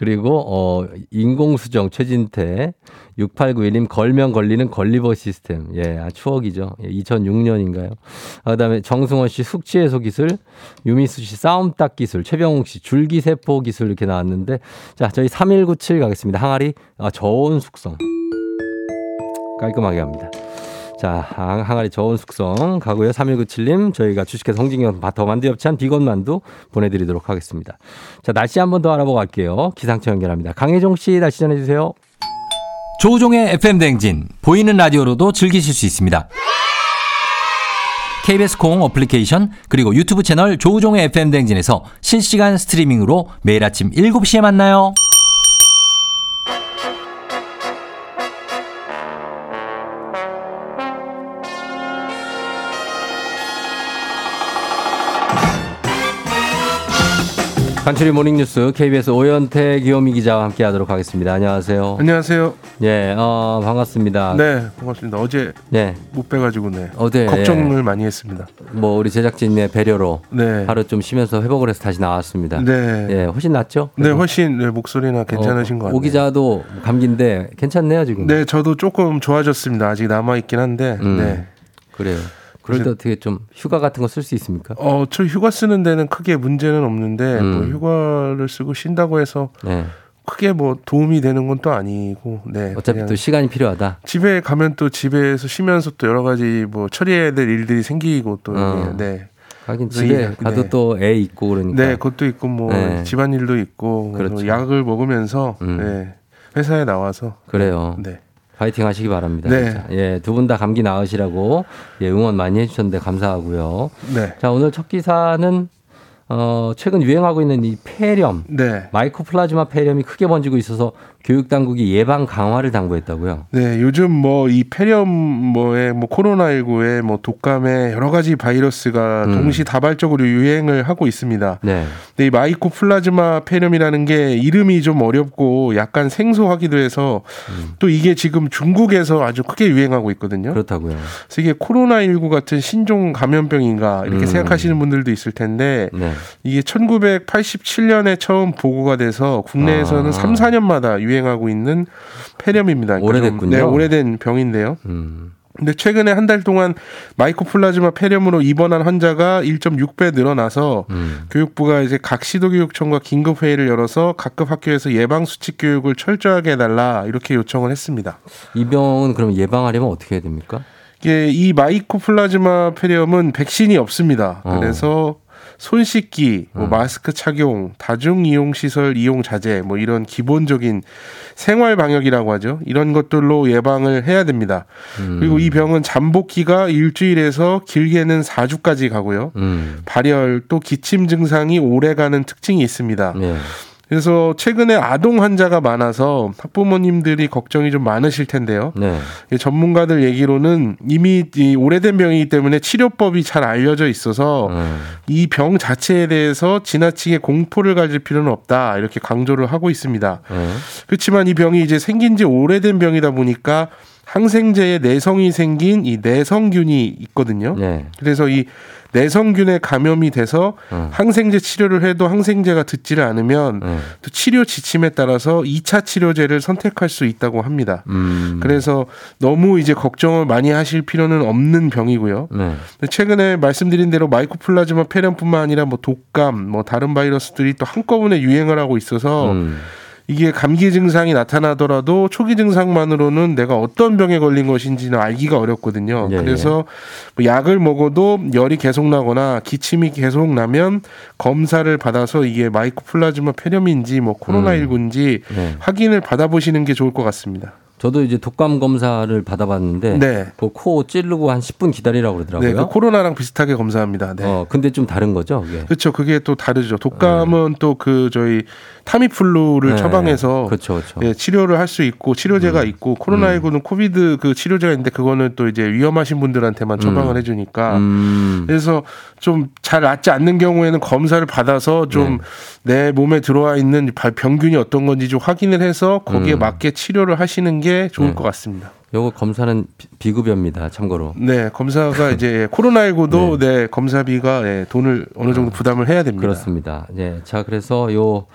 그리고 어 인공수정 최진태 6891님 걸면 걸리는 걸리버 시스템. 예, 아, 추억이죠. 예, 2006년인가요? 아, 그다음에 정승원 씨 숙취 해소 기술, 유미수 씨 싸움 딱 기술, 최병욱 씨 줄기 세포 기술 이렇게 나왔는데 자, 저희 3197 가겠습니다. 항아리 아, 저온 숙성. 깔끔하게 합니다. 자, 항- 항아리 저온 숙성 가고요. 3197님, 저희가 주식회 성진경 더 만두 엽찬 비건 만두 보내드리도록 하겠습니다. 자, 날씨 한 번 더 알아보고 갈게요. 기상청 연결합니다. 강혜종 씨 날씨 전해주세요. 조우종의 FM 대행진 보이는 라디오로도 즐기실 수 있습니다. KBS 콩 어플리케이션 그리고 유튜브 채널 조우종의 FM 대행진에서 실시간 스트리밍으로 매일 아침 7시에 만나요. 간추리 모닝뉴스 KBS 오현태 기요미 기자와 함께 하도록 하겠습니다. 안녕하세요. 안녕하세요. 예, 어, 반갑습니다. 네, 반갑습니다. 어제 네. 못 빼가지고 네. 어제 걱정을 많이 했습니다. 뭐 우리 제작진의 배려로 네. 하루 좀 쉬면서 회복을 해서 다시 나왔습니다. 네. 예, 훨씬 낫죠? 네, 훨씬 네, 목소리나 괜찮으신 것 어, 같아요. 오 기자도 감기인데 괜찮네요 지금. 네, 저도 조금 좋아졌습니다. 아직 남아 있긴 한데. 음, 네. 그래요. 그럴 때 어떻게 좀 휴가 같은 거 쓸 수 있습니까? 어, 저 휴가 쓰는 데는 크게 문제는 없는데 뭐 음. 휴가를 쓰고 쉰다고 해서 네. 크게 뭐 도움이 되는 건 또 아니고 네. 어차피 또 시간이 필요하다. 집에 가면 또 집에서 쉬면서 또 여러 가지 뭐 처리해야 될 일들이 생기고 또 어. 네. 하긴 그래서 집에 이- 가도 네. 또애 있고 그러니까. 네, 그것도 있고 뭐 네. 집안일도 있고 그렇죠. 약을 먹으면서 음. 네. 회사에 나와서 그래요. 네. 파이팅 하시기 바랍니다. 네. 예, 두 분 다 감기 나으시라고 예, 응원 많이 해주셨는데 감사하고요. 네. 자, 오늘 첫 기사는 어, 최근 유행하고 있는 이 폐렴, 네. 마이코플라즈마 폐렴이 크게 번지고 있어서 교육 당국이 예방 강화를 당부했다고요. 네, 요즘 뭐 이 폐렴 뭐에 뭐 코로나19에 뭐 독감에 여러 가지 바이러스가 음. 동시다발적으로 유행을 하고 있습니다. 네. 근데 이 마이코플라즈마 폐렴이라는 게 이름이 좀 어렵고 약간 생소하기도 해서 또 이게 지금 중국에서 아주 크게 유행하고 있거든요. 음. 그렇다고요. 그래서 이게 코로나19 같은 신종 감염병인가 이렇게 음. 생각하시는 분들도 있을 텐데 네. 이게 1987년에 처음 보고가 돼서 국내에서는 아. 3, 4년마다 유행하고 있는 폐렴입니다. 그러니까 좀, 오래됐군요. 네, 오래된 병인데요. 음. 근데 최근에 한 달 동안 마이코플라즈마 폐렴으로 입원한 환자가 1.6배 늘어나서 음. 교육부가 이제 각 시도교육청과 긴급 회의를 열어서 각급 학교에서 예방 수칙 교육을 철저하게 해달라 이렇게 요청을 했습니다. 이 병은 그럼 예방하려면 어떻게 해야 됩니까? 이게 이 마이코플라즈마 폐렴은 백신이 없습니다. 어. 그래서 손 씻기, 뭐 음. 마스크 착용, 다중 이용 시설 이용 자제, 뭐 이런 기본적인 생활 방역이라고 하죠. 이런 것들로 예방을 해야 됩니다. 음. 그리고 이 병은 잠복기가 일주일에서 길게는 4주까지 가고요. 음. 발열 또 기침 증상이 오래 가는 특징이 있습니다. 네. 그래서 최근에 아동 환자가 많아서 학부모님들이 걱정이 좀 많으실 텐데요. 네. 이 전문가들 얘기로는 이미 이 오래된 병이기 때문에 치료법이 잘 알려져 있어서 음. 이병 자체에 대해서 지나치게 공포를 가질 필요는 없다 이렇게 강조를 하고 있습니다. 네. 그렇지만 이 병이 이제 생긴 지 오래된 병이다 보니까 항생제에 내성이 생긴 이 내성균이 있거든요. 네. 그래서 이 내성균에 감염이 돼서 음. 항생제 치료를 해도 항생제가 듣지를 않으면 네. 또 치료 지침에 따라서 2차 치료제를 선택할 수 있다고 합니다. 음. 그래서 너무 이제 걱정을 많이 하실 필요는 없는 병이고요. 네. 최근에 말씀드린 대로 마이코플라즈마 폐렴뿐만 아니라 뭐 독감, 뭐 다른 바이러스들이 또 한꺼번에 유행을 하고 있어서 음. 이게 감기 증상이 나타나더라도 초기 증상만으로는 내가 어떤 병에 걸린 것인지는 알기가 어렵거든요. 예, 그래서 뭐 약을 먹어도 열이 계속 나거나 기침이 계속 나면 검사를 받아서 이게 마이코플라즈마 폐렴인지 뭐 코로나19인지 네. 확인을 받아보시는 게 좋을 것 같습니다. 저도 이제 독감 검사를 받아봤는데 네. 그코 찌르고 한 10분 기다리라고 그러더라고요. 네, 그 코로나랑 비슷하게 검사합니다. 네. 어, 근데 좀 다른 거죠, 그게. 그렇죠. 그게 또 다르죠. 독감은 또그 저희 타미플루를 네. 처방해서 그렇죠, 그렇죠. 예, 치료를 할 수 있고 치료제가 있고 코로나19는 COVID 그 치료제가 있는데 그거는 또 이제 위험하신 분들한테만 처방을 음. 해주니까 음. 그래서 좀 잘 낫지 않는 경우에는 검사를 받아서 좀내 네. 몸에 들어와 있는 발- 병균이 어떤 건지 좀 확인을 해서 거기에 음. 맞게 치료를 하시는 게 좋을 네. 것 같습니다. 요거 검사는 비- 비급여입니다. 참고로. 네, 검사가 이제 코로나19도 네. 검사비가 예, 돈을 어느 정도 부담을 해야 됩니다. 그렇습니다. 예. 자, 그래서 요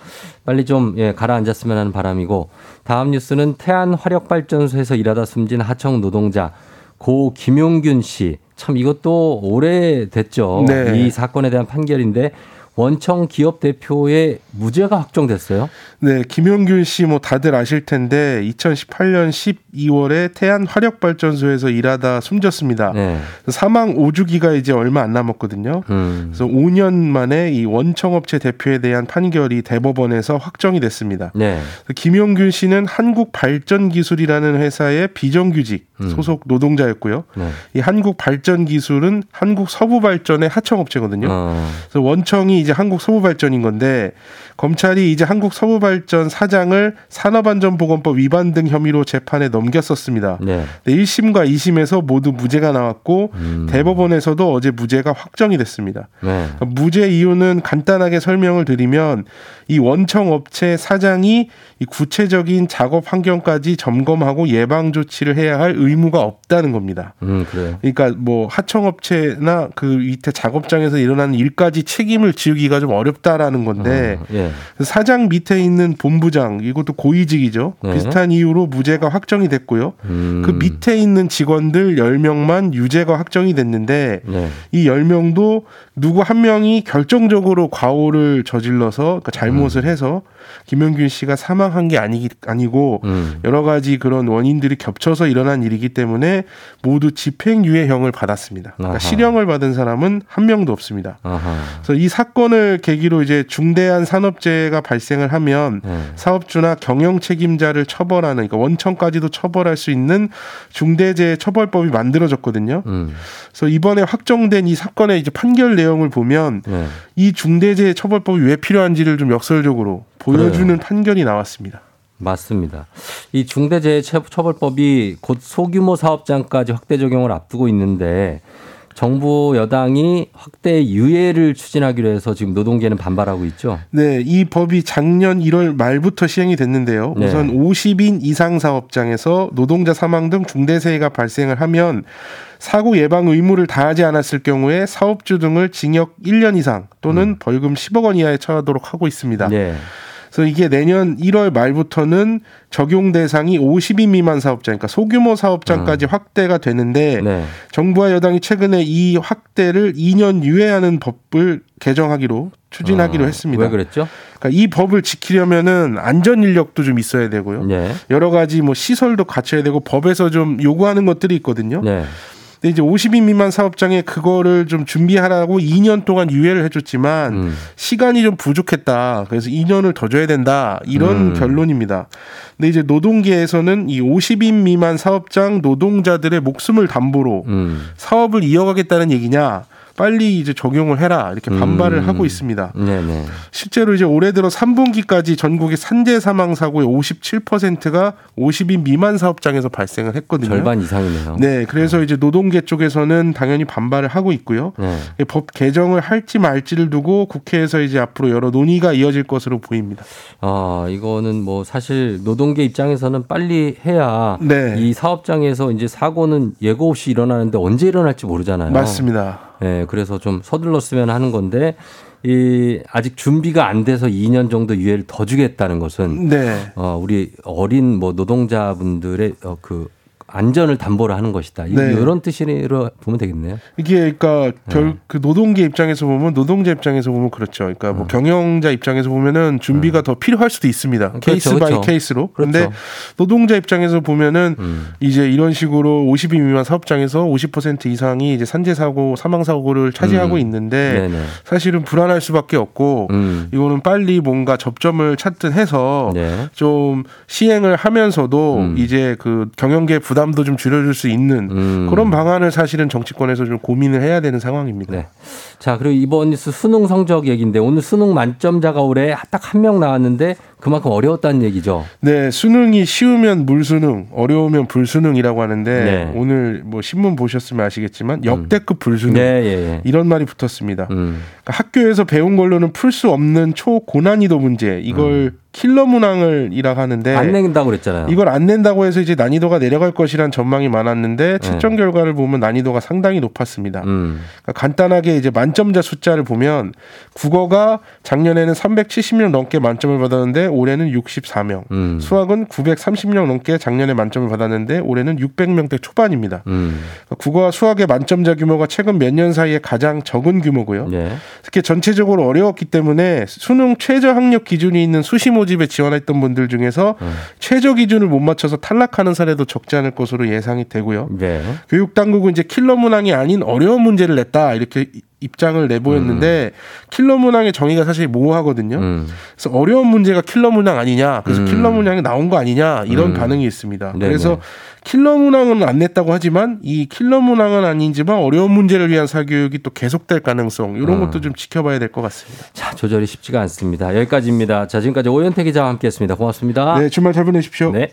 빨리 좀 예, 가라앉았으면 하는 바람이고 다음 뉴스는 태안 화력 발전소에서 일하다 숨진 하청 노동자 고 김용균 씨. 참 이것도 오래됐죠. 네. 이 사건에 대한 판결인데 원청 기업 대표의 무죄가 확정됐어요. 네, 김용균 씨 뭐 다들 아실 텐데 2018년 12월에 태안 화력 발전소에서 일하다 숨졌습니다. 네. 사망 5주기가 이제 얼마 안 남았거든요. 음. 그래서 5년 만에 이 원청 업체 대표에 대한 판결이 대법원에서 확정이 됐습니다. 네. 김용균 씨는 한국 발전 기술이라는 회사의 비정규직 음. 소속 노동자였고요. 네. 이 한국 발전 기술은 한국 서부 발전의 하청 업체거든요. 어. 그래서 원청이 이제 한국서부발전인 건데 검찰이 이제 한국 서부발전 사장을 산업안전보건법 위반 등 혐의로 재판에 넘겼었습니다. 네. 네, 1심과 2심에서 모두 무죄가 나왔고 음. 대법원에서도 어제 무죄가 확정이 됐습니다. 네. 무죄 이유는 간단하게 설명을 드리면 이 원청 업체 사장이 이 구체적인 작업 환경까지 점검하고 예방 조치를 해야 할 의무가 없다는 겁니다. 음, 그래요. 그러니까 뭐 하청업체나 그 밑에 작업장에서 일어나는 일까지 책임을 지우기가 좀 어렵다라는 건데 어, 예. 네. 사장 밑에 있는 본부장 이것도 고위직이죠. 네. 비슷한 이유로 무죄가 확정이 됐고요. 음. 그 밑에 있는 직원들 10명만 유죄가 확정이 됐는데 네. 이 10명도 누구 한 명이 결정적으로 과오를 저질러서 그러니까 잘못을 음. 해서 김영균 씨가 사망한 게 아니, 아니고 음. 여러 가지 그런 원인들이 겹쳐서 일어난 일이기 때문에 모두 집행유예형을 받았습니다. 그러니까. 실형을 받은 사람은 한 명도 없습니다. 아하. 그래서 이 사건을 계기로 이제 중대한 산업재해가 발생을 하면 네. 사업주나 경영 책임자를 처벌하는 그러니까 원청까지도 처벌할 수 있는 중대재해 처벌법이 만들어졌거든요. 음. 그래서 이번에 확정된 이 사건의 이제 판결 내용을 보면 네. 이 중대재해 처벌법이 왜 필요한지를 좀 역설적으로 보여 주는 그래요. 판결이 나왔습니다. 맞습니다. 이 중대재해처벌법이 곧 소규모 사업장까지 확대 적용을 앞두고 있는데 정부 여당이 확대 유예를 추진하기로 해서 지금 노동계는 반발하고 있죠. 네, 이 법이 작년 1월 말부터 시행이 됐는데요. 네. 우선 50인 이상 사업장에서 노동자 사망 등 중대재해가 발생을 하면 사고 예방 의무를 다하지 않았을 경우에 사업주 등을 징역 1년 이상 또는 벌금 10억 원 이하에 처하도록 하고 있습니다. 네. 그래서 이게 내년 1월 말부터는 적용 대상이 50인 미만 사업장, 그러니까 소규모 사업장까지 확대가 되는데 네. 정부와 여당이 최근에 이 확대를 2년 유예하는 법을 개정하기로 추진하기로 아, 했습니다. 왜 그랬죠? 그러니까 이 법을 지키려면은 안전 인력도 좀 있어야 되고요. 네. 여러 가지 뭐 시설도 갖춰야 되고 법에서 좀 요구하는 것들이 있거든요. 네. 근데 이제 50인 미만 사업장에 그거를 좀 준비하라고 2년 동안 유예를 해줬지만 음. 시간이 좀 부족했다. 그래서 2년을 더 줘야 된다. 이런 음. 결론입니다. 근데 이제 노동계에서는 이 50인 미만 사업장 노동자들의 목숨을 담보로 음. 사업을 이어가겠다는 얘기냐. 빨리 이제 적용을 해라. 이렇게 반발을 음. 하고 있습니다. 네네. 실제로 이제 올해 들어 3분기까지 전국의 산재 사망 사고의 57%가 50인 미만 사업장에서 발생을 했거든요. 절반 이상이네요. 네, 그래서 이제 노동계 쪽에서는 당연히 반발을 하고 있고요. 네. 이법 개정을 할지 말지를 두고 국회에서 이제 앞으로 여러 논의가 이어질 것으로 보입니다. 아, 이거는 뭐 사실 노동계 입장에서는 빨리 해야 네. 이 사업장에서 이제 사고는 예고 없이 일어나는데 언제 일어날지 모르잖아요. 맞습니다. 네, 그래서 좀 서둘렀으면 하는 건데 이 아직 준비가 안 돼서 2년 정도 유예를 더 주겠다는 것은 네. 어, 우리 어린 뭐 노동자분들의 어, 그 안전을 담보로 하는 것이다. 이- 네. 이런 뜻으로 보면 되겠네요. 이게 그러니까 네. 결그 노동계 입장에서 보면 노동자 입장에서 보면 그렇죠. 그러니까 뭐 경영자 입장에서 보면은 준비가 더 필요할 수도 있습니다. 케이스 음. 그렇죠, by 그렇죠. case로. 그렇죠. 그런데 노동자 입장에서 보면은 음. 이제 이런 식으로 50인 미만 사업장에서 50% 이상이 이제 산재 사고, 사망 사고를 차지하고 음. 있는데 네네. 사실은 불안할 수밖에 없고 음. 이거는 빨리 뭔가 접점을 찾든 해서 네. 좀 시행을 하면서도 음. 이제 그 경영계 부담 도 좀 줄여줄 수 있는 음. 그런 방안을 사실은 정치권에서 좀 고민을 해야 되는 상황입니다. 네. 자, 그리고 이번 수능 성적 얘기인데 오늘 수능 만점자가 올해 딱 한 명 나왔는데 그만큼 어려웠다는 얘기죠. 네, 수능이 쉬우면 물수능, 어려우면 불수능이라고 하는데 네. 오늘 뭐 신문 보셨으면 아시겠지만 역대급 불수능 네, 예, 예. 이런 말이 붙었습니다. 음. 그러니까 학교에서 배운 걸로는 풀 수 없는 초고난이도 문제 이걸 킬러 문항을이라고 하는데 음. 안 낸다고 그랬잖아요. 이걸 안 낸다고 해서 이제 난이도가 내려갈 것이란 전망이 많았는데 네. 채점 결과를 보면 난이도가 상당히 높았습니다. 음. 그러니까 간단하게 이제 만점자 숫자를 보면 국어가 작년에는 370명 넘게 만점을 받았는데 올해는 64명. 음. 수학은 930명 넘게 작년에 만점을 받았는데 올해는 600명대 초반입니다. 음. 국어와 수학의 만점자 규모가 최근 몇 년 사이에 가장 적은 규모고요. 네. 특히 전체적으로 어려웠기 때문에 수능 최저 학력 기준이 있는 수시 모집에 지원했던 분들 중에서 음. 최저 기준을 못 맞춰서 탈락하는 사례도 적지 않을 것으로 예상이 되고요. 네. 교육 당국은 이제 킬러 문항이 아닌 어려운 문제를 냈다 이렇게 이- 입장을 내보였는데 킬러 문항의 정의가 사실 모호하거든요. 음. 그래서 어려운 문제가 킬러 문항 아니냐, 그래서 음. 킬러 문항이 나온 거 아니냐 이런 음. 반응이 있습니다. 네네. 그래서 킬러 문항은 안 냈다고 하지만 이 킬러 문항은 아니지만 어려운 문제를 위한 사교육이 또 계속될 가능성 이런 음. 것도 좀 지켜봐야 될 것 같습니다. 자, 조절이 쉽지가 않습니다. 여기까지입니다. 자, 지금까지 오현태 기자와 함께 했습니다. 고맙습니다. 네, 주말 잘 보내십시오. 네.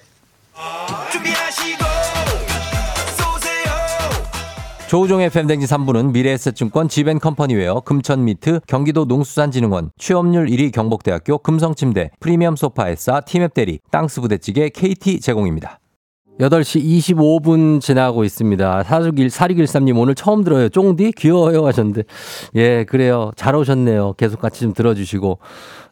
조우종의 팬댕진 3부는 미래에셋증권 지벤컴퍼니웨어 금천미트 경기도 농수산진흥원 취업률 1위 경북대학교 금성침대 프리미엄 소파에싸 티맵 대리 땅스 부대찌개 KT 제공입니다. 8시 25분 지나고 있습니다. 4613님 오늘 처음 들어요. 쫑디? 귀여워요 하셨는데. 예, 그래요. 잘 오셨네요. 계속 같이 좀 들어주시고.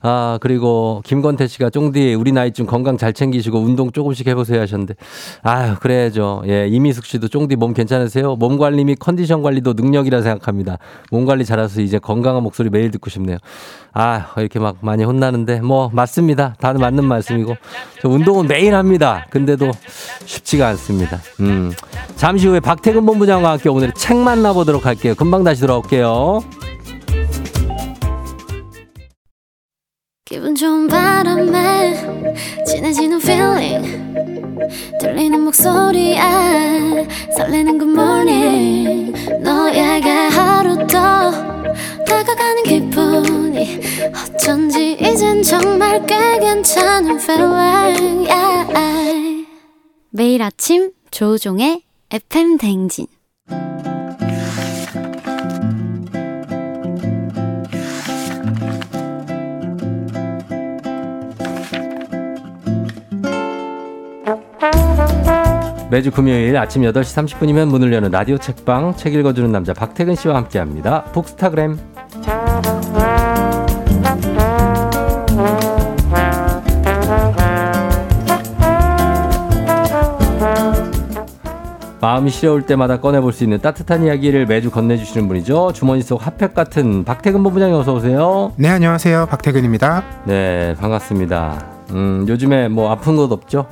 아, 그리고 김건태 씨가 쫑디 우리 나이쯤 건강 잘 챙기시고 운동 조금씩 해보세요 하셨는데. 아유, 그래야죠. 예, 이미숙 씨도 쫑디 몸 괜찮으세요? 몸 관리 및 컨디션 관리도 능력이라 생각합니다. 몸 관리 잘해서 이제 건강한 목소리 매일 듣고 싶네요. 아, 이렇게 막 많이 혼나는데 뭐 맞습니다. 다들 맞는 말씀이고. 저 운동은 매일 합니다. 근데도 쉽지가 않습니다. 음. 잠시 후에 박태근 본부장과 함께 오늘 책 만나보도록 할게요. 금방 다시 돌아올게요. 기분 좋은 바람에 진해지는 feeling 들리는 목소리에 설레는 good morning 너에게 하루 더 다가가는 기분이 어쩐지 이젠 정말 꽤 괜찮은 feeling yeah. 매일 아침 조종의 FM 댕진 매주 금요일 아침 8시 30분이면 문을 여는 라디오 책방 책 읽어주는 남자 박태근 씨와 함께합니다. 북스타그램. 마음이 시려울 때마다 꺼내볼 수 있는 따뜻한 이야기를 매주 건네주시는 분이죠. 주머니 속 핫팩 같은 박태근 본부장님 어서 오세요. 네, 안녕하세요. 박태근입니다. 네, 반갑습니다. 음, 요즘에 뭐 아픈 것 없죠?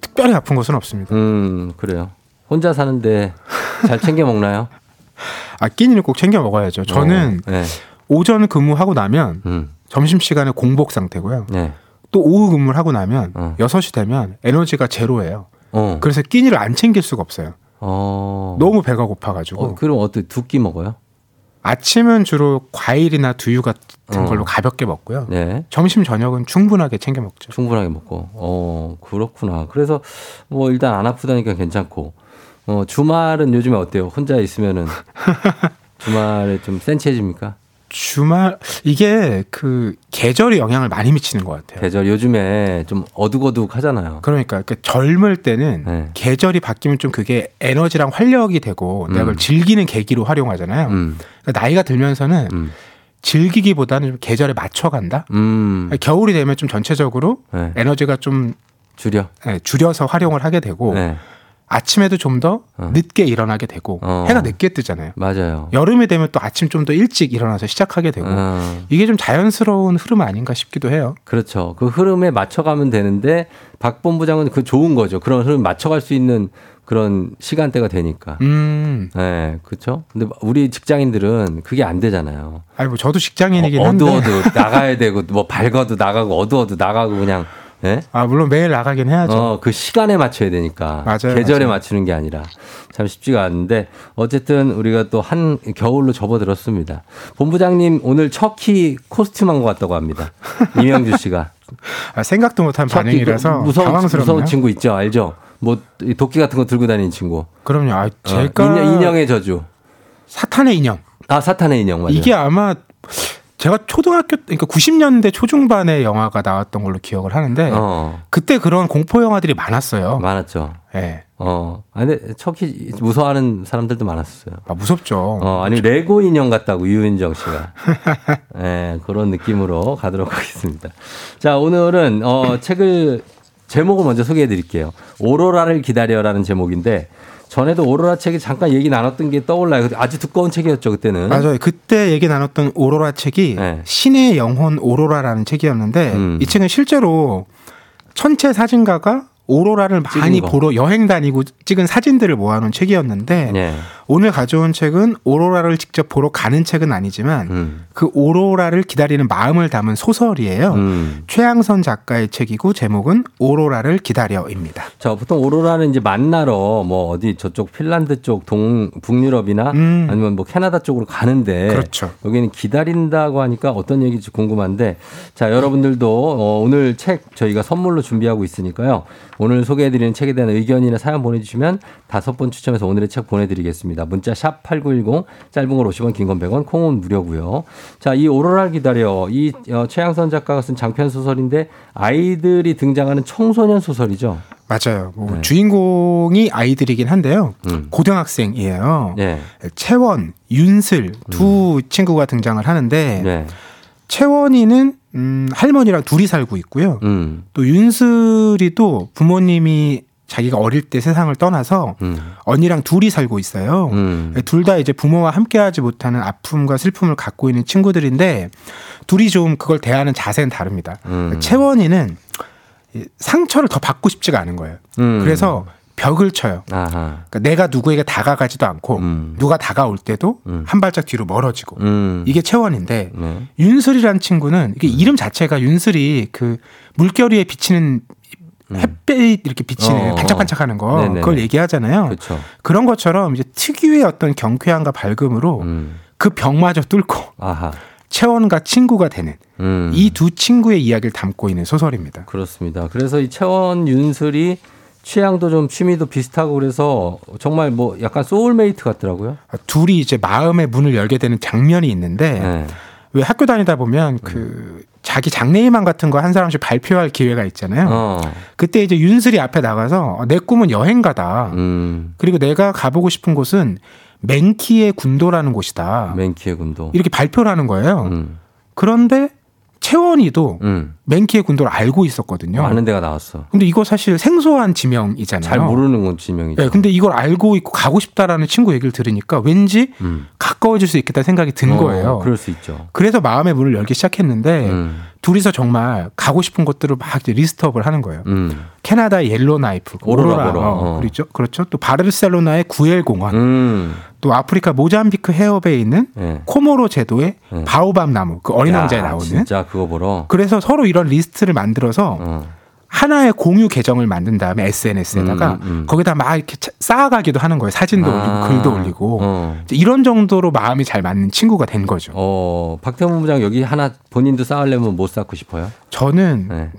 특별히 아픈 것은 없습니다. 음, 그래요. 혼자 사는데 잘 챙겨 먹나요? 아, 끼니는 꼭 챙겨 먹어야죠. 저는 어, 네. 오전 근무하고 나면 음, 점심 시간에 공복 상태고요. 네. 또 오후 근무를 하고 나면 어. 6시 되면 에너지가 제로예요. 어. 그래서 끼니를 안 챙길 수가 없어요. 어. 너무 배가 고파가지고. 어, 그럼 어떻게 두끼 먹어요? 아침은 주로 과일이나 두유 같은 어. 걸로 가볍게 먹고요. 네. 점심 저녁은 충분하게 챙겨 먹죠. 충분하게 먹고. 어, 그렇구나. 그래서 뭐 일단 안 아프다니까 괜찮고. 어, 주말은 요즘에 어때요? 혼자 있으면은 주말에 좀 센치해집니까? 주말 이게 그 계절이 영향을 많이 미치는 것 같아요. 계절 요즘에 좀 어둑어둑 하잖아요. 그러니까 그 젊을 때는 네. 계절이 바뀌면 좀 그게 에너지랑 활력이 되고 내가 그걸 음. 즐기는 계기로 활용하잖아요. 음. 그러니까 나이가 들면서는 음. 즐기기보다는 좀 계절에 맞춰간다. 음. 겨울이 되면 좀 전체적으로 네. 에너지가 좀 줄여. 예, 줄여서 활용을 하게 되고 네. 아침에도 좀더 어. 늦게 일어나게 되고 어. 해가 늦게 뜨잖아요. 맞아요. 여름이 되면 또 아침 좀 더 일찍 일어나서 시작하게 되고 어. 이게 좀 자연스러운 흐름 아닌가 싶기도 해요. 그렇죠. 그 흐름에 맞춰가면 되는데 박 본부장은 그 좋은 거죠. 그런 흐름 맞춰갈 수 있는 그런 시간대가 되니까. 음, 네, 그렇죠. 근데 우리 직장인들은 그게 안 되잖아요. 아니 뭐 저도 직장인이긴 어, 한데 어두워도 나가야 되고 뭐 밝아도 나가고 어두워도 나가고 그냥 예? 아 물론 매일 나가긴 해야죠. 어, 그 시간에 맞춰야 되니까. 맞아요, 계절에 맞아요. 맞추는 게 아니라 참 쉽지가 않은데 어쨌든 우리가 또 한 겨울로 접어들었습니다. 본부장님 오늘 척키 코스튬 한 것 같다고 합니다. 이명주 씨가. 아, 생각도 못한 반응이라서 그 무서운. 무서운 친구 있죠. 알죠? 뭐이 도끼 같은 거 들고 다니는 친구. 그럼요. 아, 어, 제가 인형, 인형의 저주. 사탄의 인형. 아 사탄의 인형 맞아요. 이게 아마 제가 초등학교 그러니까 90년대 초중반에 영화가 나왔던 걸로 기억을 하는데 어 그때 그런 공포 영화들이 많았어요. 많았죠. 예. 어, 아, 근데 척키 무서워하는 사람들도 많았어요. 아, 무섭죠. 어, 아니 레고 인형 같다고 유인정 씨가. 예, 그런 느낌으로 가도록 하겠습니다. 자, 오늘은 어, 책을 제목을 먼저 소개해 드릴게요. 오로라를 기다려라는 제목인데 전에도 오로라 책이 잠깐 얘기 나눴던 게 떠올라요. 아주 두꺼운 책이었죠, 그때는. 맞아요. 그때 얘기 나눴던 오로라 책이 네. 신의 영혼 오로라라는 책이었는데 음. 이 책은 실제로 천체 사진가가 오로라를 많이. 보러 여행 다니고 찍은 사진들을 모아놓은 책이었는데 예. 오늘 가져온 책은 오로라를 직접 보러 가는 책은 아니지만 음. 그 오로라를 기다리는 마음을 담은 소설이에요. 음. 최양선 작가의 책이고 제목은 오로라를 기다려입니다. 자, 보통 오로라는 이제 만나러 뭐 어디 저쪽 핀란드 쪽 동 북유럽이나 음. 아니면 뭐 캐나다 쪽으로 가는데 그렇죠. 여기는 기다린다고 하니까 어떤 얘기인지 궁금한데 자, 여러분들도 어, 오늘 책 저희가 선물로 준비하고 있으니까요. 오늘 소개해 드리는 책에 대한 의견이나 사연 보내 주시면 다섯 번 추첨해서 오늘의 책 보내 드리겠습니다. 문자 샵 8910 짧은 걸 50원 긴 건 100원 콩은 무료고요. 자, 이 오로라를 기다려 이 어, 최양선 작가가 쓴 장편 소설인데 아이들이 등장하는 청소년 소설이죠. 맞아요. 뭐 네. 주인공이 아이들이긴 한데요. 음. 고등학생이에요. 네. 채원, 윤슬 두 친구가 등장을 하는데 네. 채원이는 음, 할머니랑 둘이 살고 있고요. 음. 또 윤슬이 또 부모님이 자기가 어릴 때 세상을 떠나서 음. 언니랑 둘이 살고 있어요. 음. 둘다 이제 부모와 함께하지 못하는 아픔과 슬픔을 갖고 있는 친구들인데 둘이 좀 그걸 대하는 자세는 다릅니다. 음. 채원이는 이 상처를 더 받고 싶지가 않은 거예요. 음. 그래서 벽을 쳐요. 아하. 그러니까 내가 누구에게 다가가지도 않고 음. 누가 다가올 때도 음. 한 발짝 뒤로 멀어지고 음. 이게 채원인데 네. 윤슬이라는 친구는 이게 이름 자체가 윤슬이 그 물결 위에 비치는 햇빛 이렇게 비치는 어. 반짝반짝하는 거 네네네. 그걸 얘기하잖아요. 그렇죠. 그런 것처럼 이제 특유의 어떤 경쾌함과 밝음으로 음. 그 벽마저 뚫고 아하. 채원과 친구가 되는 음. 이두 친구의 이야기를 담고 있는 소설입니다. 그렇습니다. 그래서 이 채원 윤슬이 취향도 좀 취미도 비슷하고 그래서 정말 뭐 약간 소울메이트 같더라고요. 둘이 이제 마음의 문을 열게 되는 장면이 있는데 네. 왜 학교 다니다 보면 그 자기 장래희망 같은 거 한 사람씩 발표할 기회가 있잖아요. 어. 그때 이제 윤슬이 앞에 나가서 어, 내 꿈은 여행가다. 음. 그리고 내가 가보고 싶은 곳은 맹키의 군도라는 곳이다. 맹키의 군도. 이렇게 발표를 하는 거예요. 음. 그런데 채원이도 음. 맹키의 군도를 알고 있었거든요. 많은 데가 나왔어. 근데 이거 사실 생소한 지명이잖아요. 잘 모르는 건 지명이죠. 네, 근데 이걸 알고 있고 가고 싶다라는 친구 얘기를 들으니까 왠지 음. 가까워질 수 있겠다 생각이 든 어, 거예요. 그럴 수 있죠. 그래서 마음의 문을 열기 시작했는데 음. 둘이서 정말 가고 싶은 곳들을 막 list up을 하는 거예요. 음. 캐나다의 옐로나이프, 오로라 오로라, 보러. 어, 어. 그렇죠. 그렇죠. 또 바르셀로나의 구엘 공원, 음. 또 아프리카 모잠비크 해협에 있는 네. 코모로 제도의 네. 바오밥 나무, 그 어린 야, 왕자에 나오는. 진짜 그거 보러. 그래서 서로 이런 리스트를 만들어서 어. 하나의 공유 계정을 만든 다음에 SNS에다가 음, 음. 거기다 막 이렇게 차- 쌓아가기도 하는 거예요. 사진도 올리고 아. 글도 올리고 어. 이런 정도로 마음이 잘 맞는 친구가 된 거죠. 어, 박태근 부장 여기 하나 본인도 쌓으려면 못 쌓고 싶어요? 저는 네.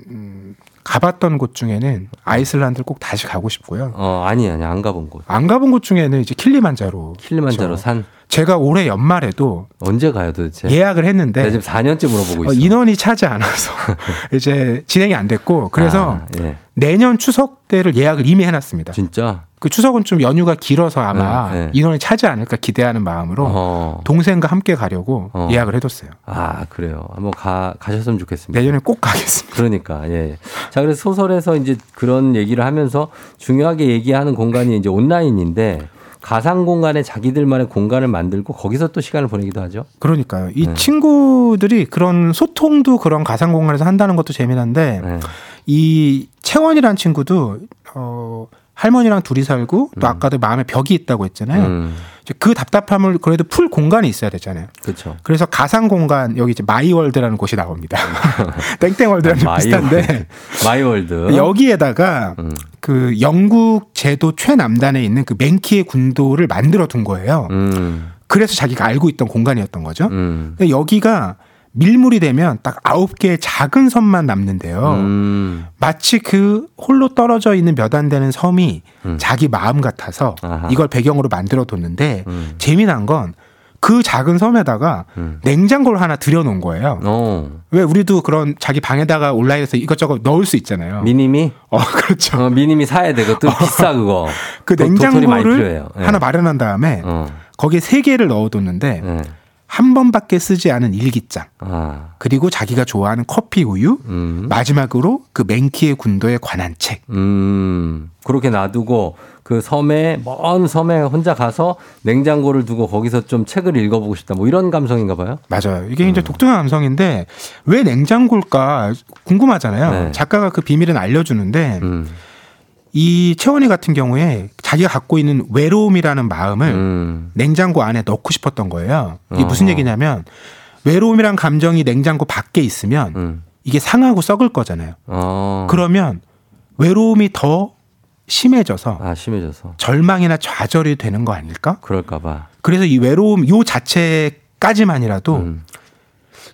가봤던 곳 중에는 아이슬란드를 꼭 다시 가고 싶고요. 어, 아니, 아니, 안 가본 곳. 안 가본 곳 중에는 이제 킬리만자로. 킬리만자로 그렇죠. 산. 제가 올해 연말에도 언제 가요 도대체? 예약을 했는데 지금 4년째 물어보고 있어. 어, 인원이 차지 않아서 이제 진행이 안 됐고 그래서 아, 예. 내년 추석 때를 예약을 이미 해놨습니다. 진짜? 그 추석은 좀 연휴가 길어서 아마 네, 네. 인원이 차지 않을까 기대하는 마음으로 어. 동생과 함께 가려고 어. 예약을 해뒀어요. 아, 그래요. 한번 가, 가셨으면 좋겠습니다. 내년에 꼭 가겠습니다. 그러니까, 예. 자, 그래서 소설에서 이제 그런 얘기를 하면서 중요하게 얘기하는 공간이 이제 온라인인데 가상 공간에 자기들만의 공간을 만들고 거기서 또 시간을 보내기도 하죠. 그러니까요. 이 네. 친구들이 그런 소통도 그런 가상 공간에서 한다는 것도 재미난데 네. 이 채원이라는 친구도 어 할머니랑 둘이 살고 또 음. 아까도 마음에 벽이 있다고 했잖아요. 음, 그 답답함을 그래도 풀 공간이 있어야 되잖아요. 그렇죠. 그래서 가상 공간 여기 이제 마이월드라는 곳이 나옵니다. 땡땡월드랑 좀 비슷한데 마이월드. 여기에다가 음, 그 영국 제도 최남단에 있는 그 맹키의 군도를 만들어 둔 거예요. 음, 그래서 자기가 알고 있던 공간이었던 거죠. 음, 여기가 밀물이 되면 딱 아홉 개의 작은 섬만 남는데요. 음, 마치 그 홀로 떨어져 있는 몇 안 되는 섬이 음. 자기 마음 같아서 아하. 이걸 배경으로 만들어 뒀는데 음. 재미난 건 그 작은 섬에다가 음. 냉장고를 하나 들여놓은 거예요. 어, 왜 우리도 그런 자기 방에다가 온라인에서 이것저것 넣을 수 있잖아요. 미니미? 어 그렇죠. 어, 미니미 사야 돼. 그것도 비싸, 그거. 그 냉장고를. 예. 하나 마련한 다음에 어, 거기에 세 개를 넣어뒀는데 예. 한 번밖에 쓰지 않은 일기장 아, 그리고 자기가 좋아하는 커피 우유 음, 마지막으로 그 맹키의 군도에 관한 책. 음, 그렇게 놔두고 그 섬에, 먼 섬에 혼자 가서 냉장고를 두고 거기서 좀 책을 읽어보고 싶다. 뭐 이런 감성인가 봐요. 맞아요. 이게 음. 이제 독특한 감성인데 왜 냉장고일까 궁금하잖아요. 네. 작가가 그 비밀은 알려주는데 음, 이 채원이 같은 경우에 자기가 갖고 있는 외로움이라는 마음을 음, 냉장고 안에 넣고 싶었던 거예요. 이게 무슨 어허. 얘기냐면 외로움이란 감정이 냉장고 밖에 있으면 음, 이게 상하고 썩을 거잖아요. 어. 그러면 외로움이 더 심해져서 아, 심해져서. 절망이나 좌절이 되는 거 아닐까? 그럴까 봐. 그래서 이 외로움 요 자체까지만이라도 음,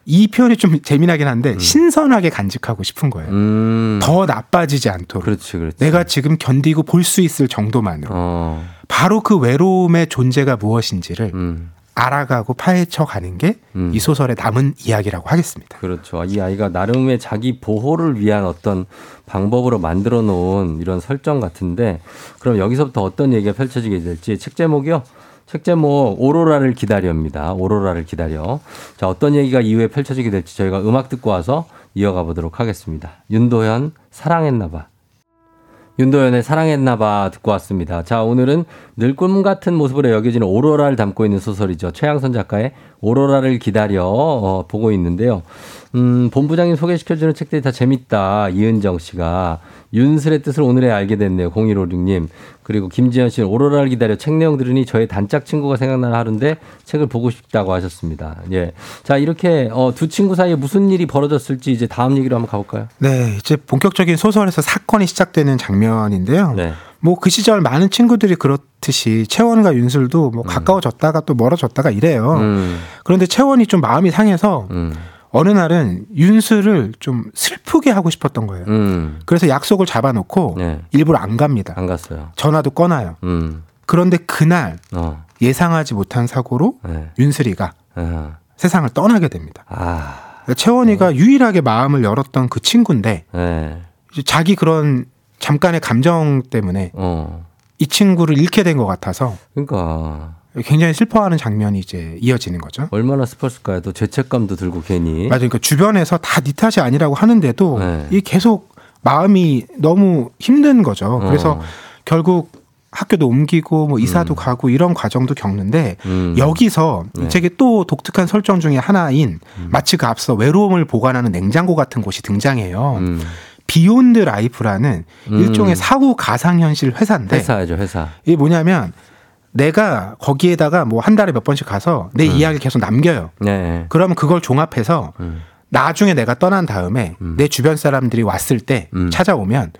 이 표현이 좀 재미나긴 한데 신선하게 간직하고 싶은 거예요. 음. 더 나빠지지 않도록. 그렇지, 그렇지. 내가 지금 견디고 볼 수 있을 정도만으로. 어, 바로 그 외로움의 존재가 무엇인지를 음, 알아가고 파헤쳐 가는 게이 음. 소설의 남은 이야기라고 하겠습니다. 그렇죠. 이 아이가 나름의 자기 보호를 위한 어떤 방법으로 만들어 놓은 이런 설정 같은데 그럼 여기서부터 어떤 얘기가 펼쳐지게 될지 책 제목이요. 책 제목 오로라를 기다려입니다. 오로라를 기다려. 자, 어떤 얘기가 이후에 펼쳐지게 될지 저희가 음악 듣고 와서 이어가 보도록 하겠습니다. 윤도현 사랑했나 봐. 윤도현의 사랑했나봐 듣고 왔습니다. 자, 오늘은 늘 꿈 같은 모습으로 여겨지는 오로라를 담고 있는 소설이죠. 최양선 작가의 오로라를 기다려 어, 보고 있는데요. 음, 본부장님 소개시켜주는 책들이 다 재밌다. 이은정 씨가. 윤슬의 뜻을 오늘에 알게 됐네요. 0156님. 그리고 김지현 씨는 오로라를 기다려 책 내용 들으니 저의 단짝 친구가 생각나는 하루인데 책을 보고 싶다고 하셨습니다. 예. 자, 이렇게 어, 두 친구 사이에 무슨 일이 벌어졌을지 이제 다음 얘기로 한번 가볼까요? 네, 이제 본격적인 소설에서 사건이 시작되는 장면인데요. 네. 뭐그 시절 많은 친구들이 그렇듯이 채원과 윤슬도 뭐 가까워졌다가 또 멀어졌다가 이래요. 음, 그런데 채원이 좀 마음이 상해서 음, 어느 날은 윤슬을 좀 슬프게 하고 싶었던 거예요. 음. 그래서 약속을 잡아놓고 네. 일부러 안 갑니다. 안 갔어요. 전화도 꺼놔요. 음, 그런데 그날 어, 예상하지 못한 사고로 네. 윤슬이가 어. 세상을 떠나게 됩니다. 아, 채원이가 유일하게 마음을 열었던 그 친구인데 네. 자기 그런 잠깐의 감정 때문에 어. 이 친구를 잃게 된 것 같아서 그러니까 굉장히 슬퍼하는 장면이 이제 이어지는 거죠. 얼마나 슬펐을까요? 또 죄책감도 들고 괜히. 맞아요. 그러니까 주변에서 다 네 탓이 아니라고 하는데도 네. 이 계속 마음이 너무 힘든 거죠. 그래서 어. 결국 학교도 옮기고 뭐 이사도 음. 가고 이런 과정도 겪는데 음. 여기서 네. 음. 이 책의 또 독특한 설정 중에 하나인 마치 그 앞서 외로움을 보관하는 냉장고 같은 곳이 등장해요. 음. 비욘드 라이프라는 음. 일종의 사후 가상현실 회사인데 회사죠, 회사. 이게 뭐냐면 내가 거기에다가 뭐 한 달에 몇 번씩 가서 내 이야기를 계속 남겨요. 네. 그러면 그걸 종합해서 음. 나중에 내가 떠난 다음에 내 주변 사람들이 왔을 때 음. 찾아오면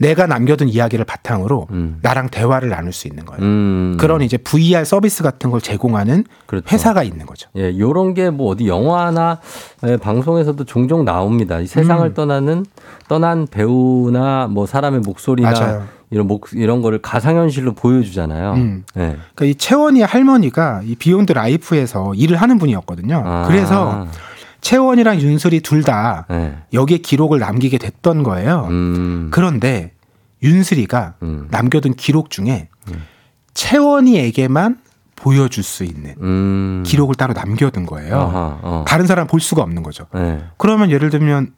내가 남겨둔 이야기를 바탕으로 음. 나랑 대화를 나눌 수 있는 거예요. 음. 그런 이제 VR 서비스 같은 걸 제공하는 그렇죠. 회사가 있는 거죠. 예, 요런 게 뭐 어디 영화나 예, 방송에서도 종종 나옵니다. 이 세상을 음. 떠나는 떠난 배우나 뭐 사람의 목소리나 맞아요. 이런 목 이런 거를 가상현실로 보여주잖아요. 음. 예. 그러니까 이 채원이의 할머니가 이 비욘드 라이프에서 일을 하는 분이었거든요. 아. 그래서 채원이랑 윤슬이 둘다 예. 여기에 기록을 남기게 됐던 거예요. 음. 그런데 윤슬이가 음. 남겨둔 기록 중에 채원이에게만 보여줄 수 있는 음. 기록을 따로 남겨둔 거예요. 아하, 어. 다른 사람 볼 수가 없는 거죠. 예. 그러면 예를 들면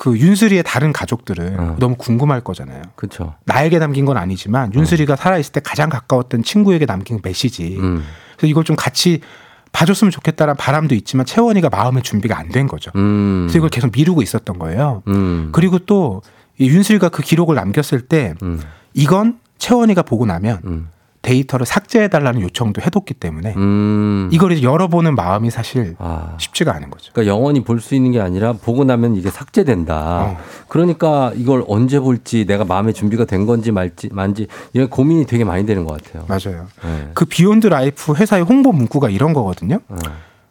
그 윤슬이의 다른 가족들은 어. 너무 궁금할 거잖아요. 그렇죠. 나에게 남긴 건 아니지만 윤슬이가 살아있을 때 가장 가까웠던 친구에게 남긴 메시지. 음. 그래서 이걸 좀 같이 봐줬으면 좋겠다는 바람도 있지만 채원이가 마음의 준비가 안 된 거죠. 음. 그래서 이걸 계속 미루고 있었던 거예요. 음. 그리고 또 이 윤슬이가 그 기록을 남겼을 때 음. 이건 채원이가 보고 나면 음. 데이터를 삭제해달라는 요청도 해뒀기 때문에 음. 이걸 열어보는 마음이 사실 아. 쉽지가 않은 거죠. 그러니까 영원히 볼 수 있는 게 아니라 보고 나면 이게 삭제된다. 어. 그러니까 이걸 언제 볼지 내가 마음의 준비가 된 건지 말지 만지 이런 고민이 되게 많이 되는 것 같아요. 맞아요. 네. 그 비욘드 라이프 회사의 홍보 문구가 이런 거거든요. 어.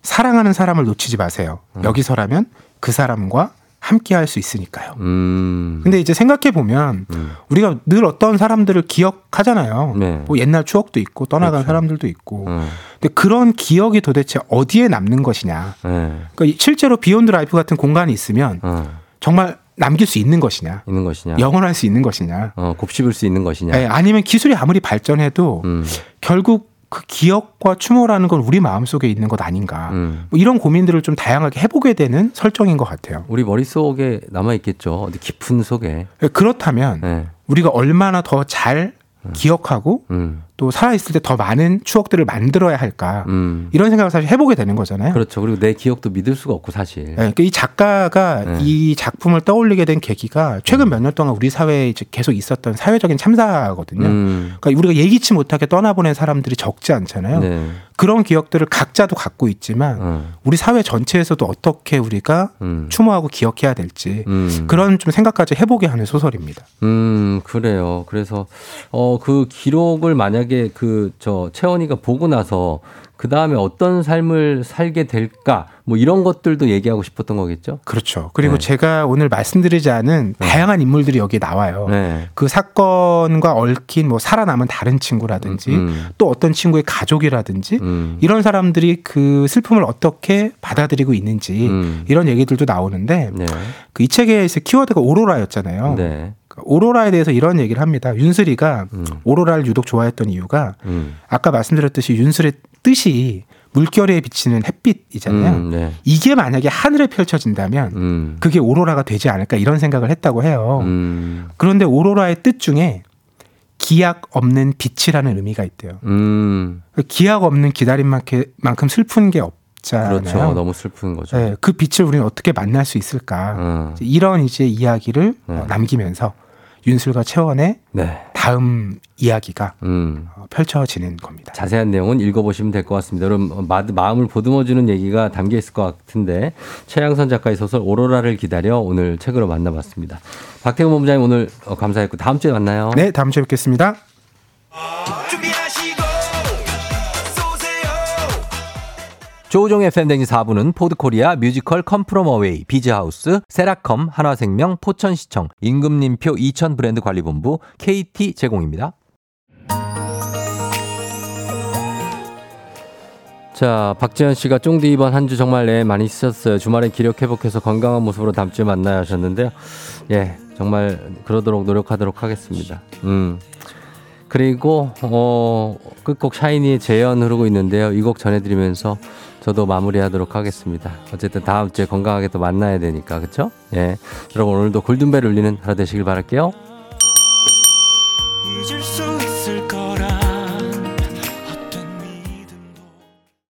사랑하는 사람을 놓치지 마세요. 여기서라면 그 사람과 함께 할 수 있으니까요. 음. 근데 이제 생각해 보면 음. 우리가 늘 어떤 사람들을 기억하잖아요. 네. 뭐 옛날 추억도 있고 떠나간 그렇죠. 사람들도 있고. 어. 근데 그런 기억이 도대체 어디에 남는 것이냐. 네. 그러니까 실제로 비욘드 라이프 같은 공간이 있으면 어. 정말 남길 수 있는 것이냐. 있는 것이냐. 영원할 수 있는 것이냐. 어, 곱씹을 수 있는 것이냐. 예, 아니면 기술이 아무리 발전해도 음. 결국 그 기억과 추모라는 건 우리 마음속에 있는 것 아닌가. 음. 뭐 이런 고민들을 좀 다양하게 해보게 되는 설정인 것 같아요. 우리 머릿속에 남아 있겠죠. 어디 깊은 속에. 예, 그렇다면 네. 우리가 얼마나 더 잘 기억하고 음. 또 살아있을 때 더 많은 추억들을 만들어야 할까. 음. 이런 생각을 사실 해보게 되는 거잖아요. 그렇죠. 그리고 내 기억도 믿을 수가 없고 사실. 예, 그러니까 이 작가가 네. 이 작품을 떠올리게 된 계기가 최근 몇년 동안 우리 사회에 계속 있었던 사회적인 참사거든요. 음. 그러니까 우리가 예기치 못하게 떠나보낸 사람들이 적지 않잖아요. 네. 그런 기억들을 각자도 갖고 있지만 어. 우리 사회 전체에서도 어떻게 우리가 음. 추모하고 기억해야 될지 음. 그런 좀 생각까지 해보게 하는 소설입니다. 음, 그래요. 그래서, 어, 그 기록을 만약에 그, 저, 채원이가 보고 나서, 그 다음에 어떤 삶을 살게 될까, 뭐 이런 것들도 얘기하고 싶었던 거겠죠. 그렇죠. 그리고 네. 제가 오늘 말씀드리지 않은 다양한 인물들이 여기에 나와요. 네. 그 사건과 얽힌 뭐 살아남은 다른 친구라든지 음. 또 어떤 친구의 가족이라든지 음. 이런 사람들이 그 슬픔을 어떻게 받아들이고 있는지 음. 이런 얘기들도 나오는데 네. 그이 책에서 키워드가 오로라였잖아요. 오로라에 대해서 이런 얘기를 합니다. 윤슬이가 음. 오로라를 유독 좋아했던 이유가 음. 아까 말씀드렸듯이 윤슬의 뜻이 물결에 비치는 햇빛이잖아요. 음, 네. 이게 만약에 하늘에 펼쳐진다면 음. 그게 오로라가 되지 않을까 이런 생각을 했다고 해요. 음. 그런데 오로라의 뜻 중에 기약 없는 빛이라는 의미가 있대요. 음. 그 기약 없는 기다림만큼 슬픈 게 없잖아요. 그렇죠. 너무 슬픈 거죠. 네, 그 빛을 우리는 어떻게 만날 수 있을까? 어. 이런 이제 이야기를 네. 어, 남기면서 윤슬과 채원의 네. 다음 이야기가 음. 어, 펼쳐지는 겁니다. 자세한 내용은 읽어보시면 될 것 같습니다. 여러분 마, 마음을 보듬어주는 얘기가 담겨 있을 것 같은데 최양선 작가의 소설 오로라를 기다려 오늘 책으로 만나봤습니다. 박태근 본부장님 오늘 어, 감사했고 다음 주에 만나요. 네, 다음 주에 뵙겠습니다. 조우종의 팬데믹 4부는 포드코리아 뮤지컬 Come From Away 비즈하우스 세라컴 한화생명 포천시청 임금님표 이천 브랜드 관리본부 KT 제공입니다. 자, 박지현 씨가 쫑디 이번 한 주 정말 네, 많이 쓰셨어요. 주말엔 기력 회복해서 건강한 모습으로 다음 주에 만나야 하셨는데요. 예, 정말 그러도록 노력하도록 하겠습니다. 음. 그리고 어 끝곡 샤이니의 재연 흐르고 있는데요. 이 곡 전해드리면서 저도 마무리하도록 하겠습니다. 어쨌든 다음 주에 건강하게 또 만나야 되니까 그렇죠? 예, 여러분 오늘도 골든벨 울리는 하루 되시길 바랄게요.